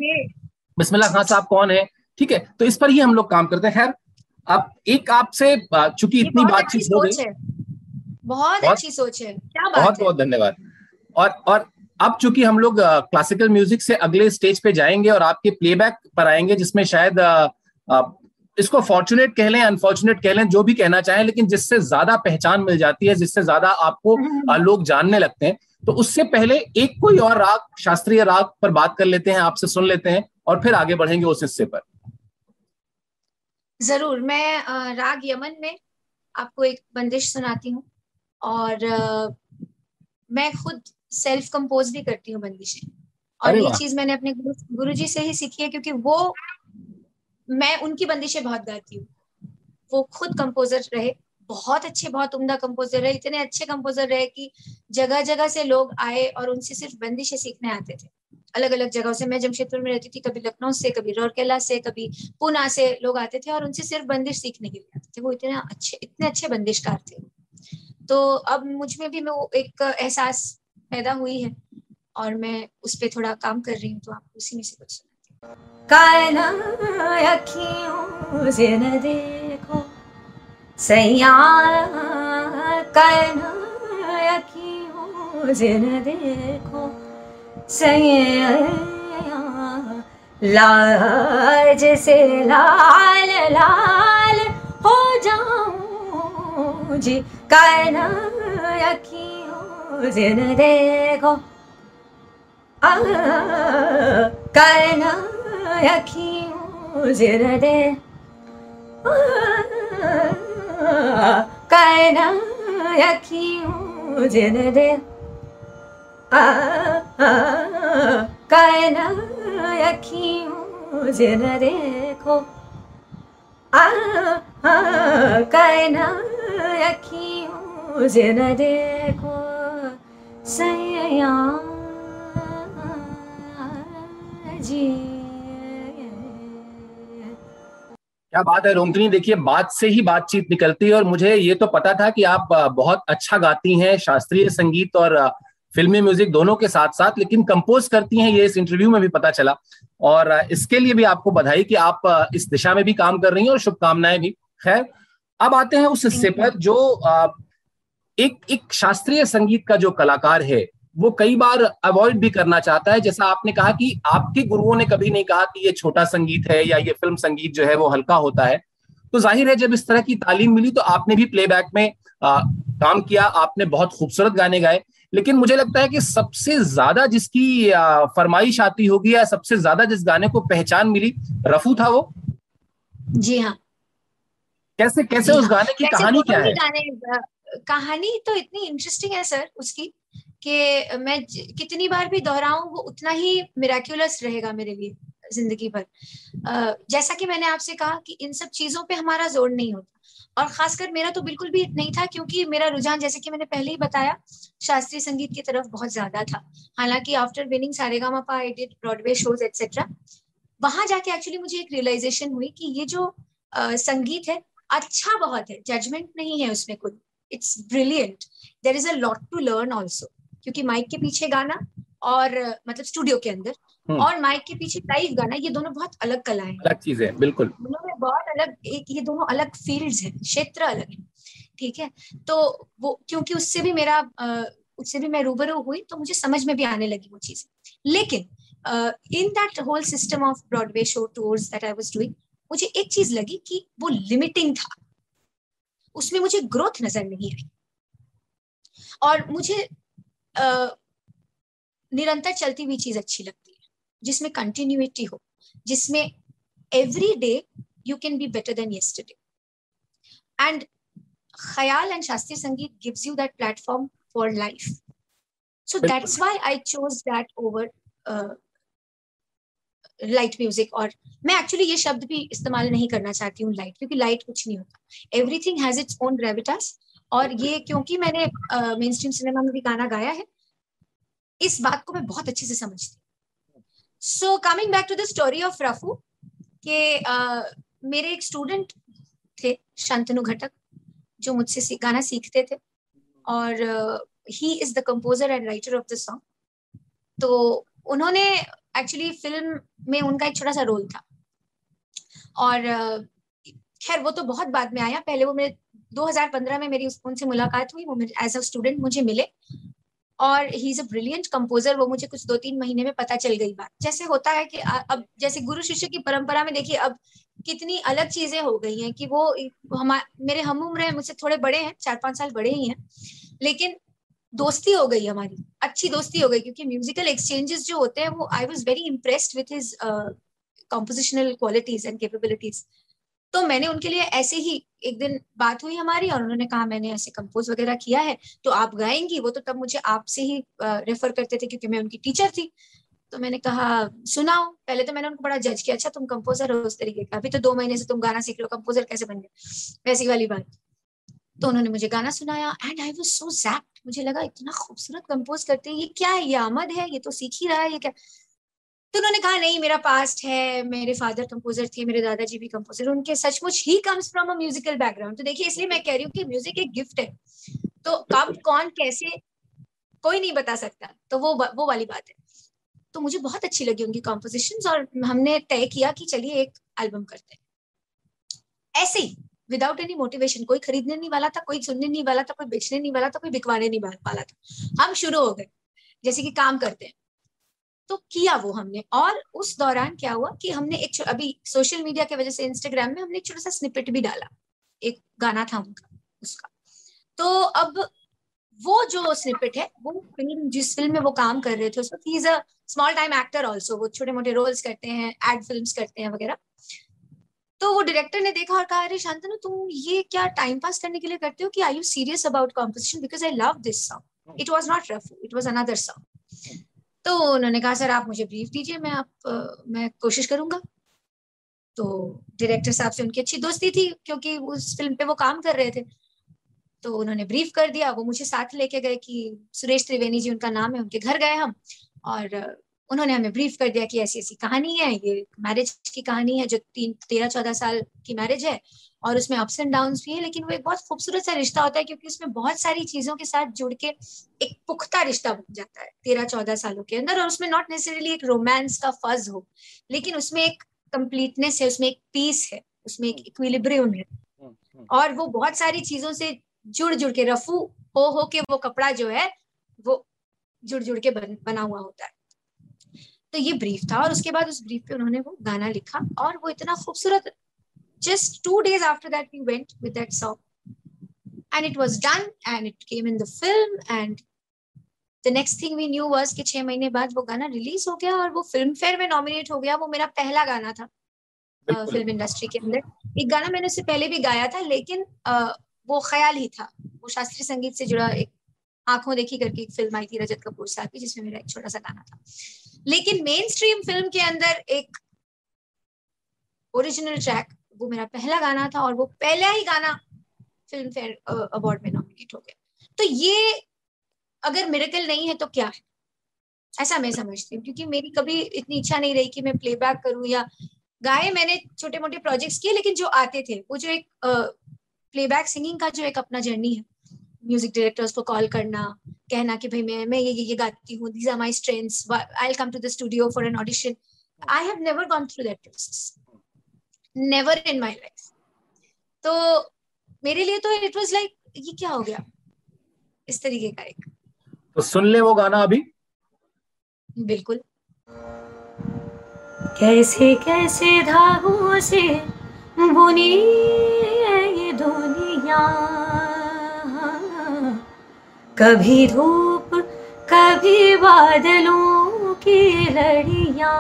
बिस्मिल्लाह खान साहब कौन है ठीक है? तो इस पर ही हम लोग काम करते हैं। खैर अब एक आपसे चूँकि इतनी बातचीत हो गई। बहुत अच्छी सोच है। क्या बात बहुत बहुत धन्यवाद। और और अब चूँकि हम लोग क्लासिकल म्यूज़िक से अगले स्टेज पे जाएँगे और आपके प्लेबैक पर आएँगे जिसमें शायद इसको फॉर्चुनेट कह लें अनफॉर्चुनेट कह लें जो भी कहना चाहें लेकिन जिससे ज़्यादा पहचान मिल जाती है जिससे ज़्यादा आपको। लोग जानने लगते हैं तो उससे पहले एक कोई और राग शास्त्रीय राग पर बात कर लेते हैं आपसे सुन लेते हैं और फिर आगे बढ़ेंगे उस हिस्से पर ज़रूर मैं राग यमन में आपको एक बंदिश सुनाती हूँ और मैं खुद सेल्फ कंपोज भी करती हूँ बंदिशें और ये चीज़ मैंने अपने गुरु जी से ही सीखी है क्योंकि वो मैं उनकी बंदिशें बहुत गाती हूँ। वो खुद कंपोजर रहे, बहुत अच्छे, बहुत उम्दा कंपोजर रहे, इतने अच्छे कंपोजर रहे कि जगह जगह से लोग आए और उनसे सिर्फ़ बंदिशें सीखने आते थे। अलग अलग जगहों से मैं जमशेदपुर में रहती थी, कभी लखनऊ से, कभी रौरकेला से, कभी पूना से लोग आते थे और उनसे सिर्फ़ बंदिश सीखने के लिए आते थे। वो इतने अच्छे इतने अच्छे बंदिशकार थे। तो अब मुझमें भी मैं वो एक एहसास पैदा हुई है और मैं उस पर थोड़ा काम कर रही हूँ तो आप उसी में से कुछ अखियों से न देखो सैया अखियों से न देखो सैया लाज से लाल लाल हो जाऊँ जी। कायना अखियों से न देखो कायना अखियों जरा दे कायना अखियों जरा दे कायना अखियों जरा देखो कायना अखियों जरा देखो सैया क्या बात है रोमकनी? देखिए बात से ही बातचीत निकलती है और मुझे ये तो पता था कि आप बहुत अच्छा गाती हैं शास्त्रीय संगीत और फिल्मी म्यूज़िक दोनों के साथ साथ लेकिन कंपोज करती हैं ये इस इंटरव्यू में भी पता चला। और इसके लिए भी आपको बधाई कि आप इस दिशा में भी काम कर रही हैं और शुभकामनाएँ भी। खैर अब आते हैं उस हिस्से पर जो एक एक शास्त्रीय संगीत का जो कलाकार है वो कई बार अवॉइड भी करना चाहता है। जैसा आपने कहा कि आपके गुरुओं ने कभी नहीं कहा कि ये छोटा संगीत है या ये फ़िल्म संगीत जो है वो हल्का होता है। तो ज़ाहिर है जब इस तरह की तालीम मिली तो आपने भी प्लेबैक में आ, काम किया आपने बहुत खूबसूरत गाने गाए। लेकिन मुझे लगता है कि सबसे ज़्यादा जिसकी फरमाइश आती होगी या सबसे ज़्यादा जिस गाने को पहचान मिली रफू था वो? जी हाँ। कैसे कैसे उस हाँ। गाने की कहानी क्या है? कहानी तो इतनी इंटरेस्टिंग है सर उसकी। कि मैं कितनी बार भी दोहराऊं, वो उतना ही मिराक्यूलस रहेगा मेरे लिए, ज़िंदगी भर। जैसा कि मैंने आपसे कहा कि इन सब चीज़ों पे हमारा ज़ोर नहीं होता। और खासकर मेरा तो बिल्कुल भी नहीं था, क्योंकि मेरा रुझान, जैसे कि मैंने पहले ही बताया, शास्त्रीय संगीत की तरफ़ बहुत ज़्यादा था। हालाँकि after winning Saregama I did Broadway shows etcetera वहाँ जाके एक्चुअली मुझे एक रियलाइजेशन हुई कि ये जो संगीत है अच्छा बहुत है जजमेंट नहीं है उसमें कुछ it's brilliant there is a lot to learn also क्योंकि माइक के पीछे गाना और मतलब स्टूडियो के अंदर। हम्म। और माइक के पीछे लाइव गाना ये दोनों बहुत अलग कलाएँ अलग चीज़ है बिल्कुल। दोनों में बहुत अलग एक ये दोनों अलग फील्ड्स हैं क्षेत्र अलग है ठीक है? तो वो क्योंकि उससे भी मेरा उससे भी मैं रूबरू हुई तो मुझे समझ में भी आने लगी वो चीज़। लेकिन in that whole system of Broadway show tours that I was doing मुझे एक चीज़ लगी कि वो लिमिटिंग था। उसमें मुझे ग्रोथ नज़र नहीं आई। और मुझे निरंतर चलती हुई चीज़ अच्छी लगती है जिसमें कंटिन्यूटी हो जिसमें every day you can be better than yesterday and khayal and shastriya sangeet gives you that platform for life so that's why I chose that over light music और मैं एक्चुअली ये शब्द भी इस्तेमाल नहीं करना चाहती हूँ लाइट क्योंकि लाइट कुछ नहीं होता। Everything has its own gravitas और ये क्योंकि मैंने मेन स्ट्रीम सिनेमा में भी गाना गाया है, इस बात को मैं बहुत अच्छे से समझती so coming back to the story of Rafu के मेरे एक स्टूडेंट थे, शांतनु घटक, जो मुझसे गाना सीखते थे। और he is the composer and writer of the song तो उन्होंने एक्चुअली फ़िल्म में उनका एक छोटा सा रोल था। और खैर, वो तो बहुत बाद में आया। पहले वो मेरे 2015 में मेरी उनसे मुलाकात हुई, वो एज अ स्टूडेंट मुझे मिले और he is a brilliant composer वो मुझे कुछ दो तीन महीने में पता चल गई बात। जैसे होता है कि अब जैसे गुरु शिष्य की परंपरा में देखिए, अब कितनी अलग चीज़ें हो गई हैं कि वो हम, मेरे हम उम्र है, मुझसे थोड़े बड़े हैं चार पाँच साल बड़े ही हैं, लेकिन दोस्ती हो गई हमारी, अच्छी दोस्ती हो गई, क्योंकि म्यूजिकल एक्सचेंजेस जो होते हैं, वो I was very impressed with his compositional qualities and capabilities तो मैंने उनके लिए ऐसे ही एक दिन बात हुई हमारी और उन्होंने कहा, मैंने ऐसे कंपोज वगैरह किया है तो आप गाएँगी? वो तो तब मुझे आपसे ही रेफर करते थे क्योंकि मैं उनकी टीचर थी। तो मैंने कहा, सुनाओ, पहले तो मैंने उनको बड़ा जज किया अच्छा तुम कंपोजर हो उस तरीके का, अभी तो दो महीने से तुम गाना सीख लो कंपोजर कैसे बन गए? वैसी वाली बात। तो उन्होंने मुझे गाना सुनाया and I was so jacked मुझे लगा, इतना खूबसूरत कंपोज करते हैं, ये क्या है? ये आमद है, ये तो सीख ही रहा है, ये क्या? तो उन्होंने कहा, नहीं, मेरा पास्ट है, मेरे फादर कंपोजर थे, मेरे दादाजी भी कंपोजर उनके सचमुच he comes from a musical background तो देखिए, इसलिए मैं कह रही हूँ कि म्यूज़िक एक गिफ्ट है। तो कब, कौन, कैसे, कोई नहीं बता सकता। तो वो वो वाली बात है। तो मुझे बहुत अच्छी लगी उनकी कॉम्पोजिशन और हमने तय किया कि चलिए एक एल्बम करते हैं। ऐसे ही विदाउट एनी मोटिवेशन कोई खरीदने नहीं वाला था, कोई सुनने नहीं वाला था, कोई बेचने नहीं वाला था, कोई बिकवाने नहीं वाला था। हम शुरू हो गए। जैसे कि काम करते हैं। तो किया वो हमने। और उस दौरान क्या हुआ कि हमने एक अभी सोशल मीडिया की वजह से इंस्टाग्राम में हमने एक छोटा सा स्निपेट भी डाला। एक गाना था उनका, उसका। तो अब वो जो स्निपेट है, वो फ़िल्म जिस फ़िल्म में वो काम कर रहे थे, उसमें he is a small time actor also वो छोटे मोटे रोल्स करते हैं एड फ़िल्म करते हैं वगैरह। तो वो डायरेक्टर ने देखा और कहा, अरे शांतनु, तुम ये क्या टाइम पास करने के लिए करते हो कि are you serious about composition because I love this song it was not Rafu it was another song तो उन्होंने कहा, सर, आप मुझे ब्रीफ दीजिए, मैं आप, मैं कोशिश करूँगा। तो डायरेक्टर साहब से उनकी अच्छी दोस्ती थी, क्योंकि उस फ़िल्म पे वो काम कर रहे थे। तो उन्होंने ब्रीफ कर दिया, वो मुझे साथ लेके गए कि सुरेश त्रिवेणी जी उनका नाम है, उनके घर गए हम। और उन्होंने हमें ब्रीफ कर दिया कि ऐसी ऐसी कहानी है ये मैरिज की कहानी है जो तीन तेरह चौदह साल की मैरिज है और उसमें अप्स एंड डाउन भी है लेकिन वो एक बहुत खूबसूरत सा रिश्ता होता है क्योंकि उसमें बहुत सारी चीज़ों के साथ जुड़ के एक पुख्ता रिश्ता बन जाता है तेरह चौदह सालों के अंदर और उसमें नॉट नेसेसरली एक रोमांस का फ़र्ज़ हो लेकिन उसमें एक कंप्लीटनेस है उसमें एक पीस है उसमें एक इक्विलिब्रियम है हम्म, हम्म। और वो बहुत सारी चीज़ों से जुड़ जुड़ के रफू हो हो के वो कपड़ा जो है वो जुड़ जुड़ के बन, बना हुआ होता है तो ये ब्रीफ था और उसके बाद उस ब्रीफ पे उन्होंने वो गाना लिखा और वो इतना खूबसूरत just two days after that we went with that song and it was done and it came in the film and the next thing we knew was कि छह महीने बाद वो गाना रिलीज़ हो गया और वो फ़िल्म फेयर में नॉमिनेट हो गया वो मेरा पहला गाना था फ़िल्म इंडस्ट्री के अंदर। एक गाना मैंने उससे पहले भी गाया था लेकिन वो ख्याल ही था। वो शास्त्रीय संगीत से जुड़ा एक आँखों देखी करके एक फ़िल्म आई थी रजत कपूर साहब की, जिसमें मेरा एक छोटा सा गाना था। लेकिन मेन स्ट्रीम फ़िल्म के अंदर एक ओरिजिनल ट्रैक वो मेरा पहला गाना था और वो पहला ही गाना फ़िल्म फेयर अवार्ड में नॉमिनेट हो गया। तो ये अगर मेरेकल नहीं है तो क्या है? ऐसा मैं समझती हूँ, क्योंकि मेरी कभी इतनी इच्छा नहीं रही कि मैं प्लेबैक करूँ या गाए मैंने छोटे मोटे प्रोजेक्ट्स किए, लेकिन जो आते थे, वो जो एक प्लेबैक सिंगिंग का जो एक अपना जर्नी है म्यूज़िक डायरेक्टर्स को कॉल करना कहना कि भाई मैं मैं ये ये गाती हूँ these are my strengths I come to the studio for an audition I have never gone through that process never in my life तो मेरे लिए तो इट वाज लाइक ये क्या हो गया? इस तरीके का एक। तो सुन ले वो गाना अभी। बिल्कुल। कैसे कैसे धागों से बुनी है ये दुनिया? कभी धूप, कभी बादलों की लड़िया।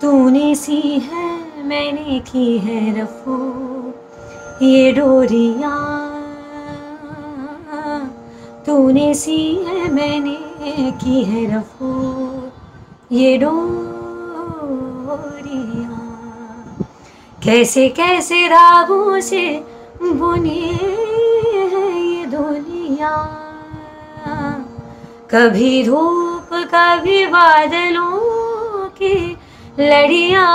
तूने सी है, मैंने की है रफू, ये डोरिया। तूने सी है, मैंने की है रफू, ये डोरिया। कैसे कैसे रागों से बुनी दुनिया कभी धूप, कभी बादलों की लड़िया।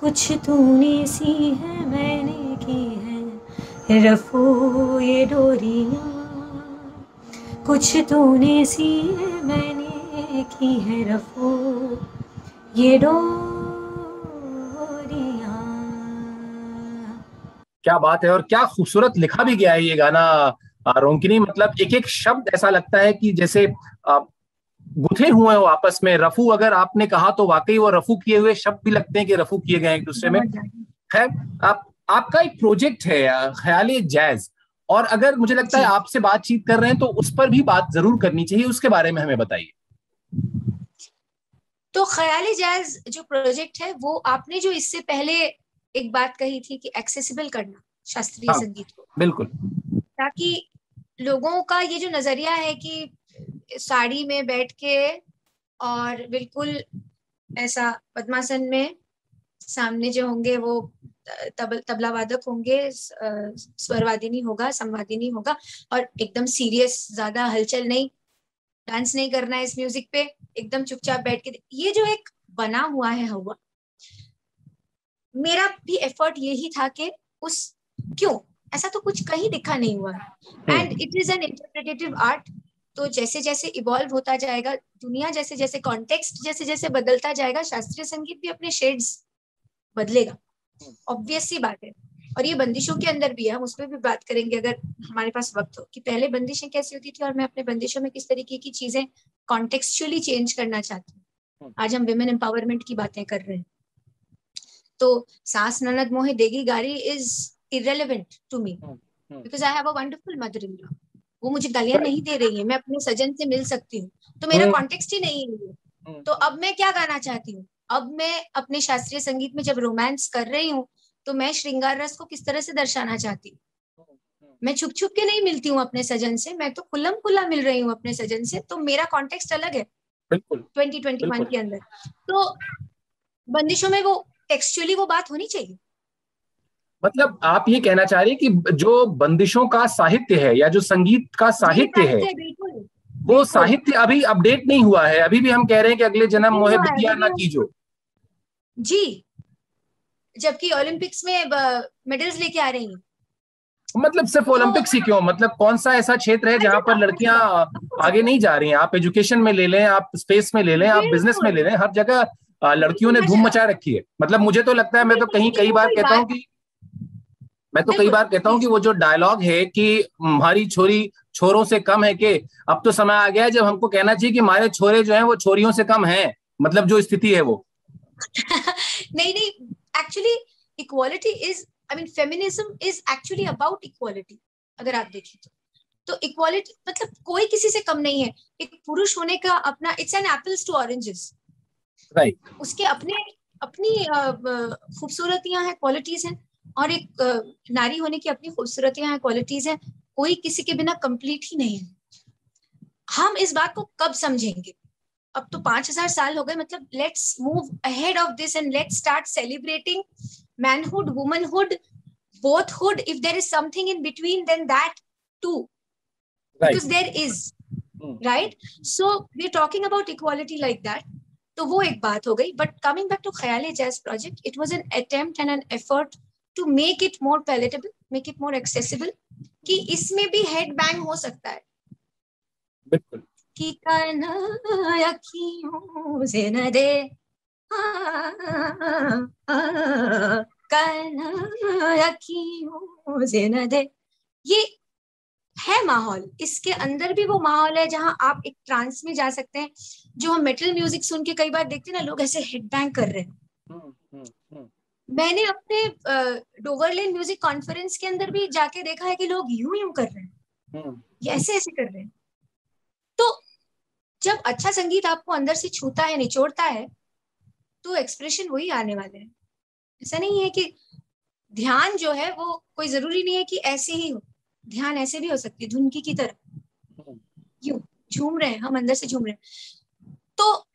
कुछ तूने सी है, मैंने की है रफो ये डोरिया। कुछ तूने सी है, मैंने की है रफो ये डोरिया। क्या बात है और क्या खूबसूरत लिखा भी गया है ये गाना रोंकिनी। मतलब एक एक शब्द ऐसा लगता है कि जैसे गुथे हुए हो आपस में। रफू अगर आपने कहा तो वाकई वो रफू किए हुए शब्द भी लगते हैं कि रफू किए गए एक दूसरे में। खैर आप आपका एक प्रोजेक्ट है ख्याली जैज। और अगर मुझे लगता है आपसे बातचीत कर रहे हैं तो उस पर भी बात ज़रूर करनी चाहिए उसके बारे में हमें बताइए। तो ख्याली जैज जो प्रोजेक्ट है वो आपने जो इससे पहले एक बात कही थी कि एक्सेसिबल करना शास्त्रीय हाँ, संगीत को। बिल्कुल। ताकि लोगों का ये जो नज़रिया है कि साड़ी में बैठ के और बिल्कुल ऐसा पद्मासन में सामने जो होंगे वो तब, तबला वादक होंगे स्वरवादिनी होगा संवादिनी होगा और एकदम सीरियस ज़्यादा हलचल नहीं डांस नहीं करना है इस म्यूज़िक पे एकदम चुपचाप बैठ के ये जो एक बना हुआ है हुआ मेरा भी एफर्ट यही था कि उस क्यों? ऐसा तो कुछ कहीं दिखा नहीं हुआ। And it is an interpretive art तो जैसे जैसे इवॉल्व होता जाएगा दुनिया जैसे जैसे कॉन्टेक्स्ट जैसे जैसे बदलता जाएगा शास्त्रीय संगीत भी अपने शेड्स बदलेगा। ऑब्वियस सी बात है। और ये बंदिशों के अंदर भी है हम उस पर भी बात करेंगे अगर हमारे पास वक्त हो कि पहले बंदिशें कैसी होती थी और मैं अपने बंदिशों में किस तरीके की चीज़ें कॉन्टेक्चुअली चेंज करना चाहती हूँ। आज हम विमेन एम्पावरमेंट की बातें कर रहे हैं। तो सास ननद मोहे देगी गारी is irrelevant to me because I have a wonderful mother in law वो मुझे गालियाँ नहीं दे रही है मैं अपने सजन से मिल सकती हूँ। तो मेरा कॉन्टेक्स्ट hmm. ही नहीं है hmm. तो अब मैं क्या गाना चाहती हूँ? अब मैं अपने शास्त्रीय संगीत में जब रोमांस कर रही हूँ तो मैं श्रृंगार रस को किस तरह से दर्शाना चाहती हूँ? hmm. मैं छुप छुप के नहीं मिलती हूँ अपने सजन से मैं तो खुल्लम खुल्ला मिल रही हूँ अपने सजन से। तो मेरा कॉन्टेक्स्ट अलग है। ट्वेंटी ट्वेंटी वन के अंदर। तो बंदिशों में वो टेक्सचुअली वो बात होनी चाहिए। मतलब आप ये कहना चाह रही है कि जो बंदिशों का साहित्य है या जो संगीत का साहित्य है वो साहित्य अभी अपडेट नहीं हुआ है। अभी भी हम कह रहे हैं कि अगले जन्म मोहे बिटिया ना कीजो। जी। जबकि ओलंपिक्स में मेडल्स लेके आ रही हैं। मतलब सिर्फ़ ओलंपिक्स ही क्यों? मतलब कौन सा ऐसा क्षेत्र है जहाँ पर लड़कियाँ आगे नहीं जा रही हैं? आप एजुकेशन में ले लें आप स्पेस में ले लें आप बिज़नेस में ले लें हर जगह लड़कियों ने धूम मचा रखी है। मतलब मुझे तो लगता है मैं तो कहीं कई बार कहता हूँ कि मैं तो कई बार कहता हूँ कि वो जो डायलॉग है कि हमारी छोरी छोरों से कम है कि अब तो समय आ गया है जब हमको कहना चाहिए कि हमारे छोरे जो हैं वो छोरियों से कम हैं। मतलब जो स्थिति है वो। नहीं नहीं actually equality is I mean feminism is actually about equality अगर आप देखें तो। तो इक्वालिटी मतलब कोई किसी से कम नहीं है। एक पुरुष होने का अपना it's an apples to oranges right उसके अपने अपनी खूबसूरतियाँ हैं क्वालिटीज हैं और एक नारी होने की अपनी खूबसूरतियाँ हैं क्वालिटीज हैं कोई किसी के बिना कंप्लीट ही नहीं है। हम इस बात को कब समझेंगे? अब तो पाँच हज़ार साल हो गए मतलब let's move ahead of this and let's start celebrating manhood womanhood if there is something in between then that too. Right. because there is mm. right? So we're talking about equality like that. तो वो एक बात हो गई but coming back to Khayali jazz project it was an attempt and an effort to make it more palatable make it more accessible कि इसमें भी head bang हो सकता है। बिल्कुल। कि अखियों से न दे। अखियों से न दे। ये है माहौल। इसके अंदर भी वो माहौल है जहाँ आप एक ट्रांस में जा सकते हैं जो हम मेटल म्यूज़िक सुन के कई बार देखते हैं ना लोग ऐसे हेड बैंग कर रहे हैं। हम्म, हम्म, हम्म। मैंने अपने डोवरलेन म्यूज़िक कॉन्फ्रेंस के अंदर भी जाके देखा है कि लोग यूँ यूँ कर रहे हैं। ये ऐसे ऐसे कर रहे हैं। तो जब अच्छा संगीत आपको अंदर से छूता है निचोड़ता है तो एक्सप्रेशन वही आने वाले हैं। ऐसा नहीं है कि ध्यान जो है वो कोई ज़रूरी नहीं है कि ऐसे ही हो। ध्यान ऐसे भी हो सकती है धुनकी की तरह। यू, झूम रहे हैं, हम अंदर से झूम रहे हैं। तो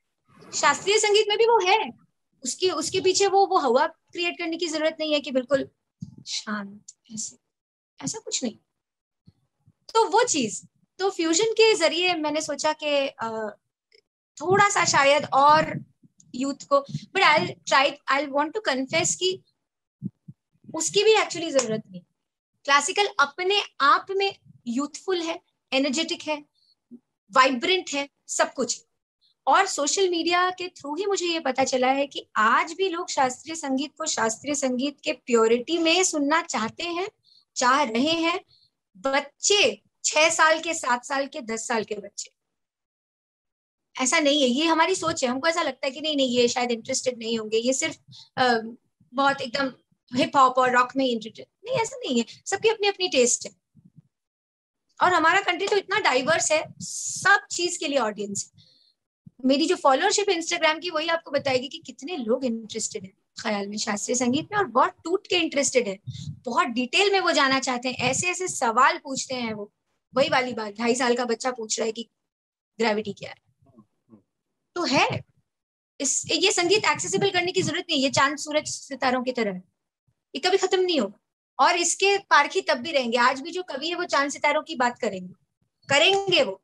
शास्त्रीय संगीत में भी वो है। उसके उसके पीछे वो वो हवा क्रिएट करने की ज़रूरत नहीं है कि बिल्कुल शांत, ऐसे। ऐसा कुछ नहीं। तो वो चीज़ तो फ्यूजन के ज़रिए मैंने सोचा कि थोड़ा सा शायद और यूथ को but I try I want to confess की उसकी भी एक्चुअली ज़रूरत नहीं। क्लासिकल अपने आप में यूथफुल है एनर्जेटिक है वाइब्रेंट है सब कुछ। और सोशल मीडिया के थ्रू ही मुझे ये पता चला है कि आज भी लोग शास्त्रीय संगीत को शास्त्रीय संगीत के प्योरिटी में सुनना चाहते हैं चाह रहे हैं बच्चे छह साल के सात साल के दस साल के बच्चे। ऐसा नहीं है ये हमारी सोच है। हमको ऐसा लगता है कि नहीं नहीं ये शायद इंटरेस्टेड नहीं होंगे। ये सिर्फ़ आ, बहुत एकदम हिप हॉप और रॉक में इंटरेस्टेड नहीं, ऐसा नहीं है। सबकी अपनी अपनी टेस्ट है। और हमारा कंट्री तो इतना डाइवर्स है, सब चीज़ के लिए ऑडियंस है। मेरी जो फॉलोअरशिप है इंस्टाग्राम की, वही आपको बताएगी कि कितने लोग इंटरेस्टेड है ख्याल में शास्त्रीय संगीत में और बहुत टूट के इंटरेस्टेड है। बहुत डिटेल में वो जाना चाहते हैं। ऐसे ऐसे सवाल पूछते हैं वो। वही वाली बात, ढाई साल का बच्चा पूछ रहा है कि ग्रेविटी क्या है? तो है। इस, ये संगीत एक्सेसिबल करने की ज़रूरत नहीं ये चाँद, सूरज, सितारों की तरह है। ये कभी खत्म नहीं होगा और इसके पारखी तब भी रहेंगे। आज भी जो कवि है वो चाँद सितारों की बात करेंगे। करेंगे वो।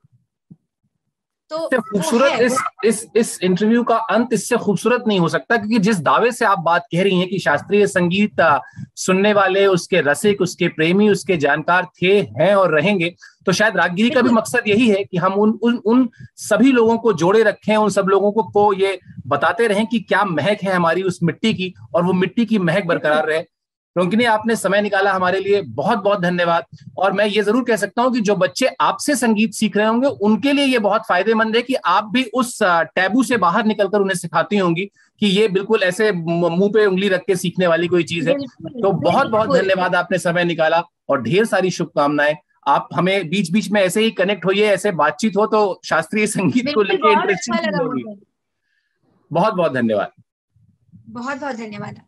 तो खूबसूरत इस इस इस इंटरव्यू का अंत इससे खूबसूरत नहीं हो सकता क्योंकि जिस दावे से आप बात कह रही हैं कि शास्त्रीय संगीत सुनने वाले उसके रसिक उसके प्रेमी उसके जानकार थे हैं और रहेंगे तो शायद रागगिरी का भी मकसद यही है कि हम उन उन उन सभी लोगों को जोड़े रखें उन सब लोगों को, को ये बताते रहें कि क्या महक है हमारी उस मिट्टी की और वो मिट्टी की महक बरकरार रहे। रोकिनी आपने समय निकाला हमारे लिए। बहुत बहुत धन्यवाद। और मैं ये ज़रूर कह सकता हूँ कि जो बच्चे आपसे संगीत सीख रहे होंगे उनके लिए ये बहुत फ़ायदेमंद है कि आप भी उस टैबू से बाहर निकलकर उन्हें सिखाती होंगी कि ये बिल्कुल ऐसे मुँह पे उंगली रख के सीखने वाली कोई चीज़ है। तो बहुत बहुत धन्यवाद आपने समय निकाला और ढेर सारी शुभकामनाएँ। आप हमें बीच बीच में ऐसे ही कनेक्ट होइए ऐसे बातचीत हो तो शास्त्रीय संगीत को लेकर इंटरेस्टिंग अच्छा होगी। बहुत बहुत धन्यवाद। बहुत बहुत धन्यवाद।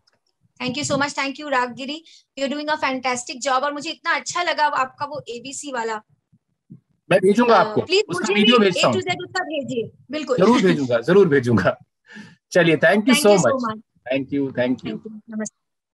Thank you so much thank you Raaggiri you doing a fantastic job और मुझे इतना अच्छा लगा आपका वो एबीसी वाला। मैं भेजूँगा uh, आपको। प्लीज़ मुझे वीडियो भेजता हूँ। उसका भेजिए। बिल्कुल। ज़रूर भेजूँगा ज़रूर भेजूँगा। चलिए thank you so much thank you thank you नमस्ते।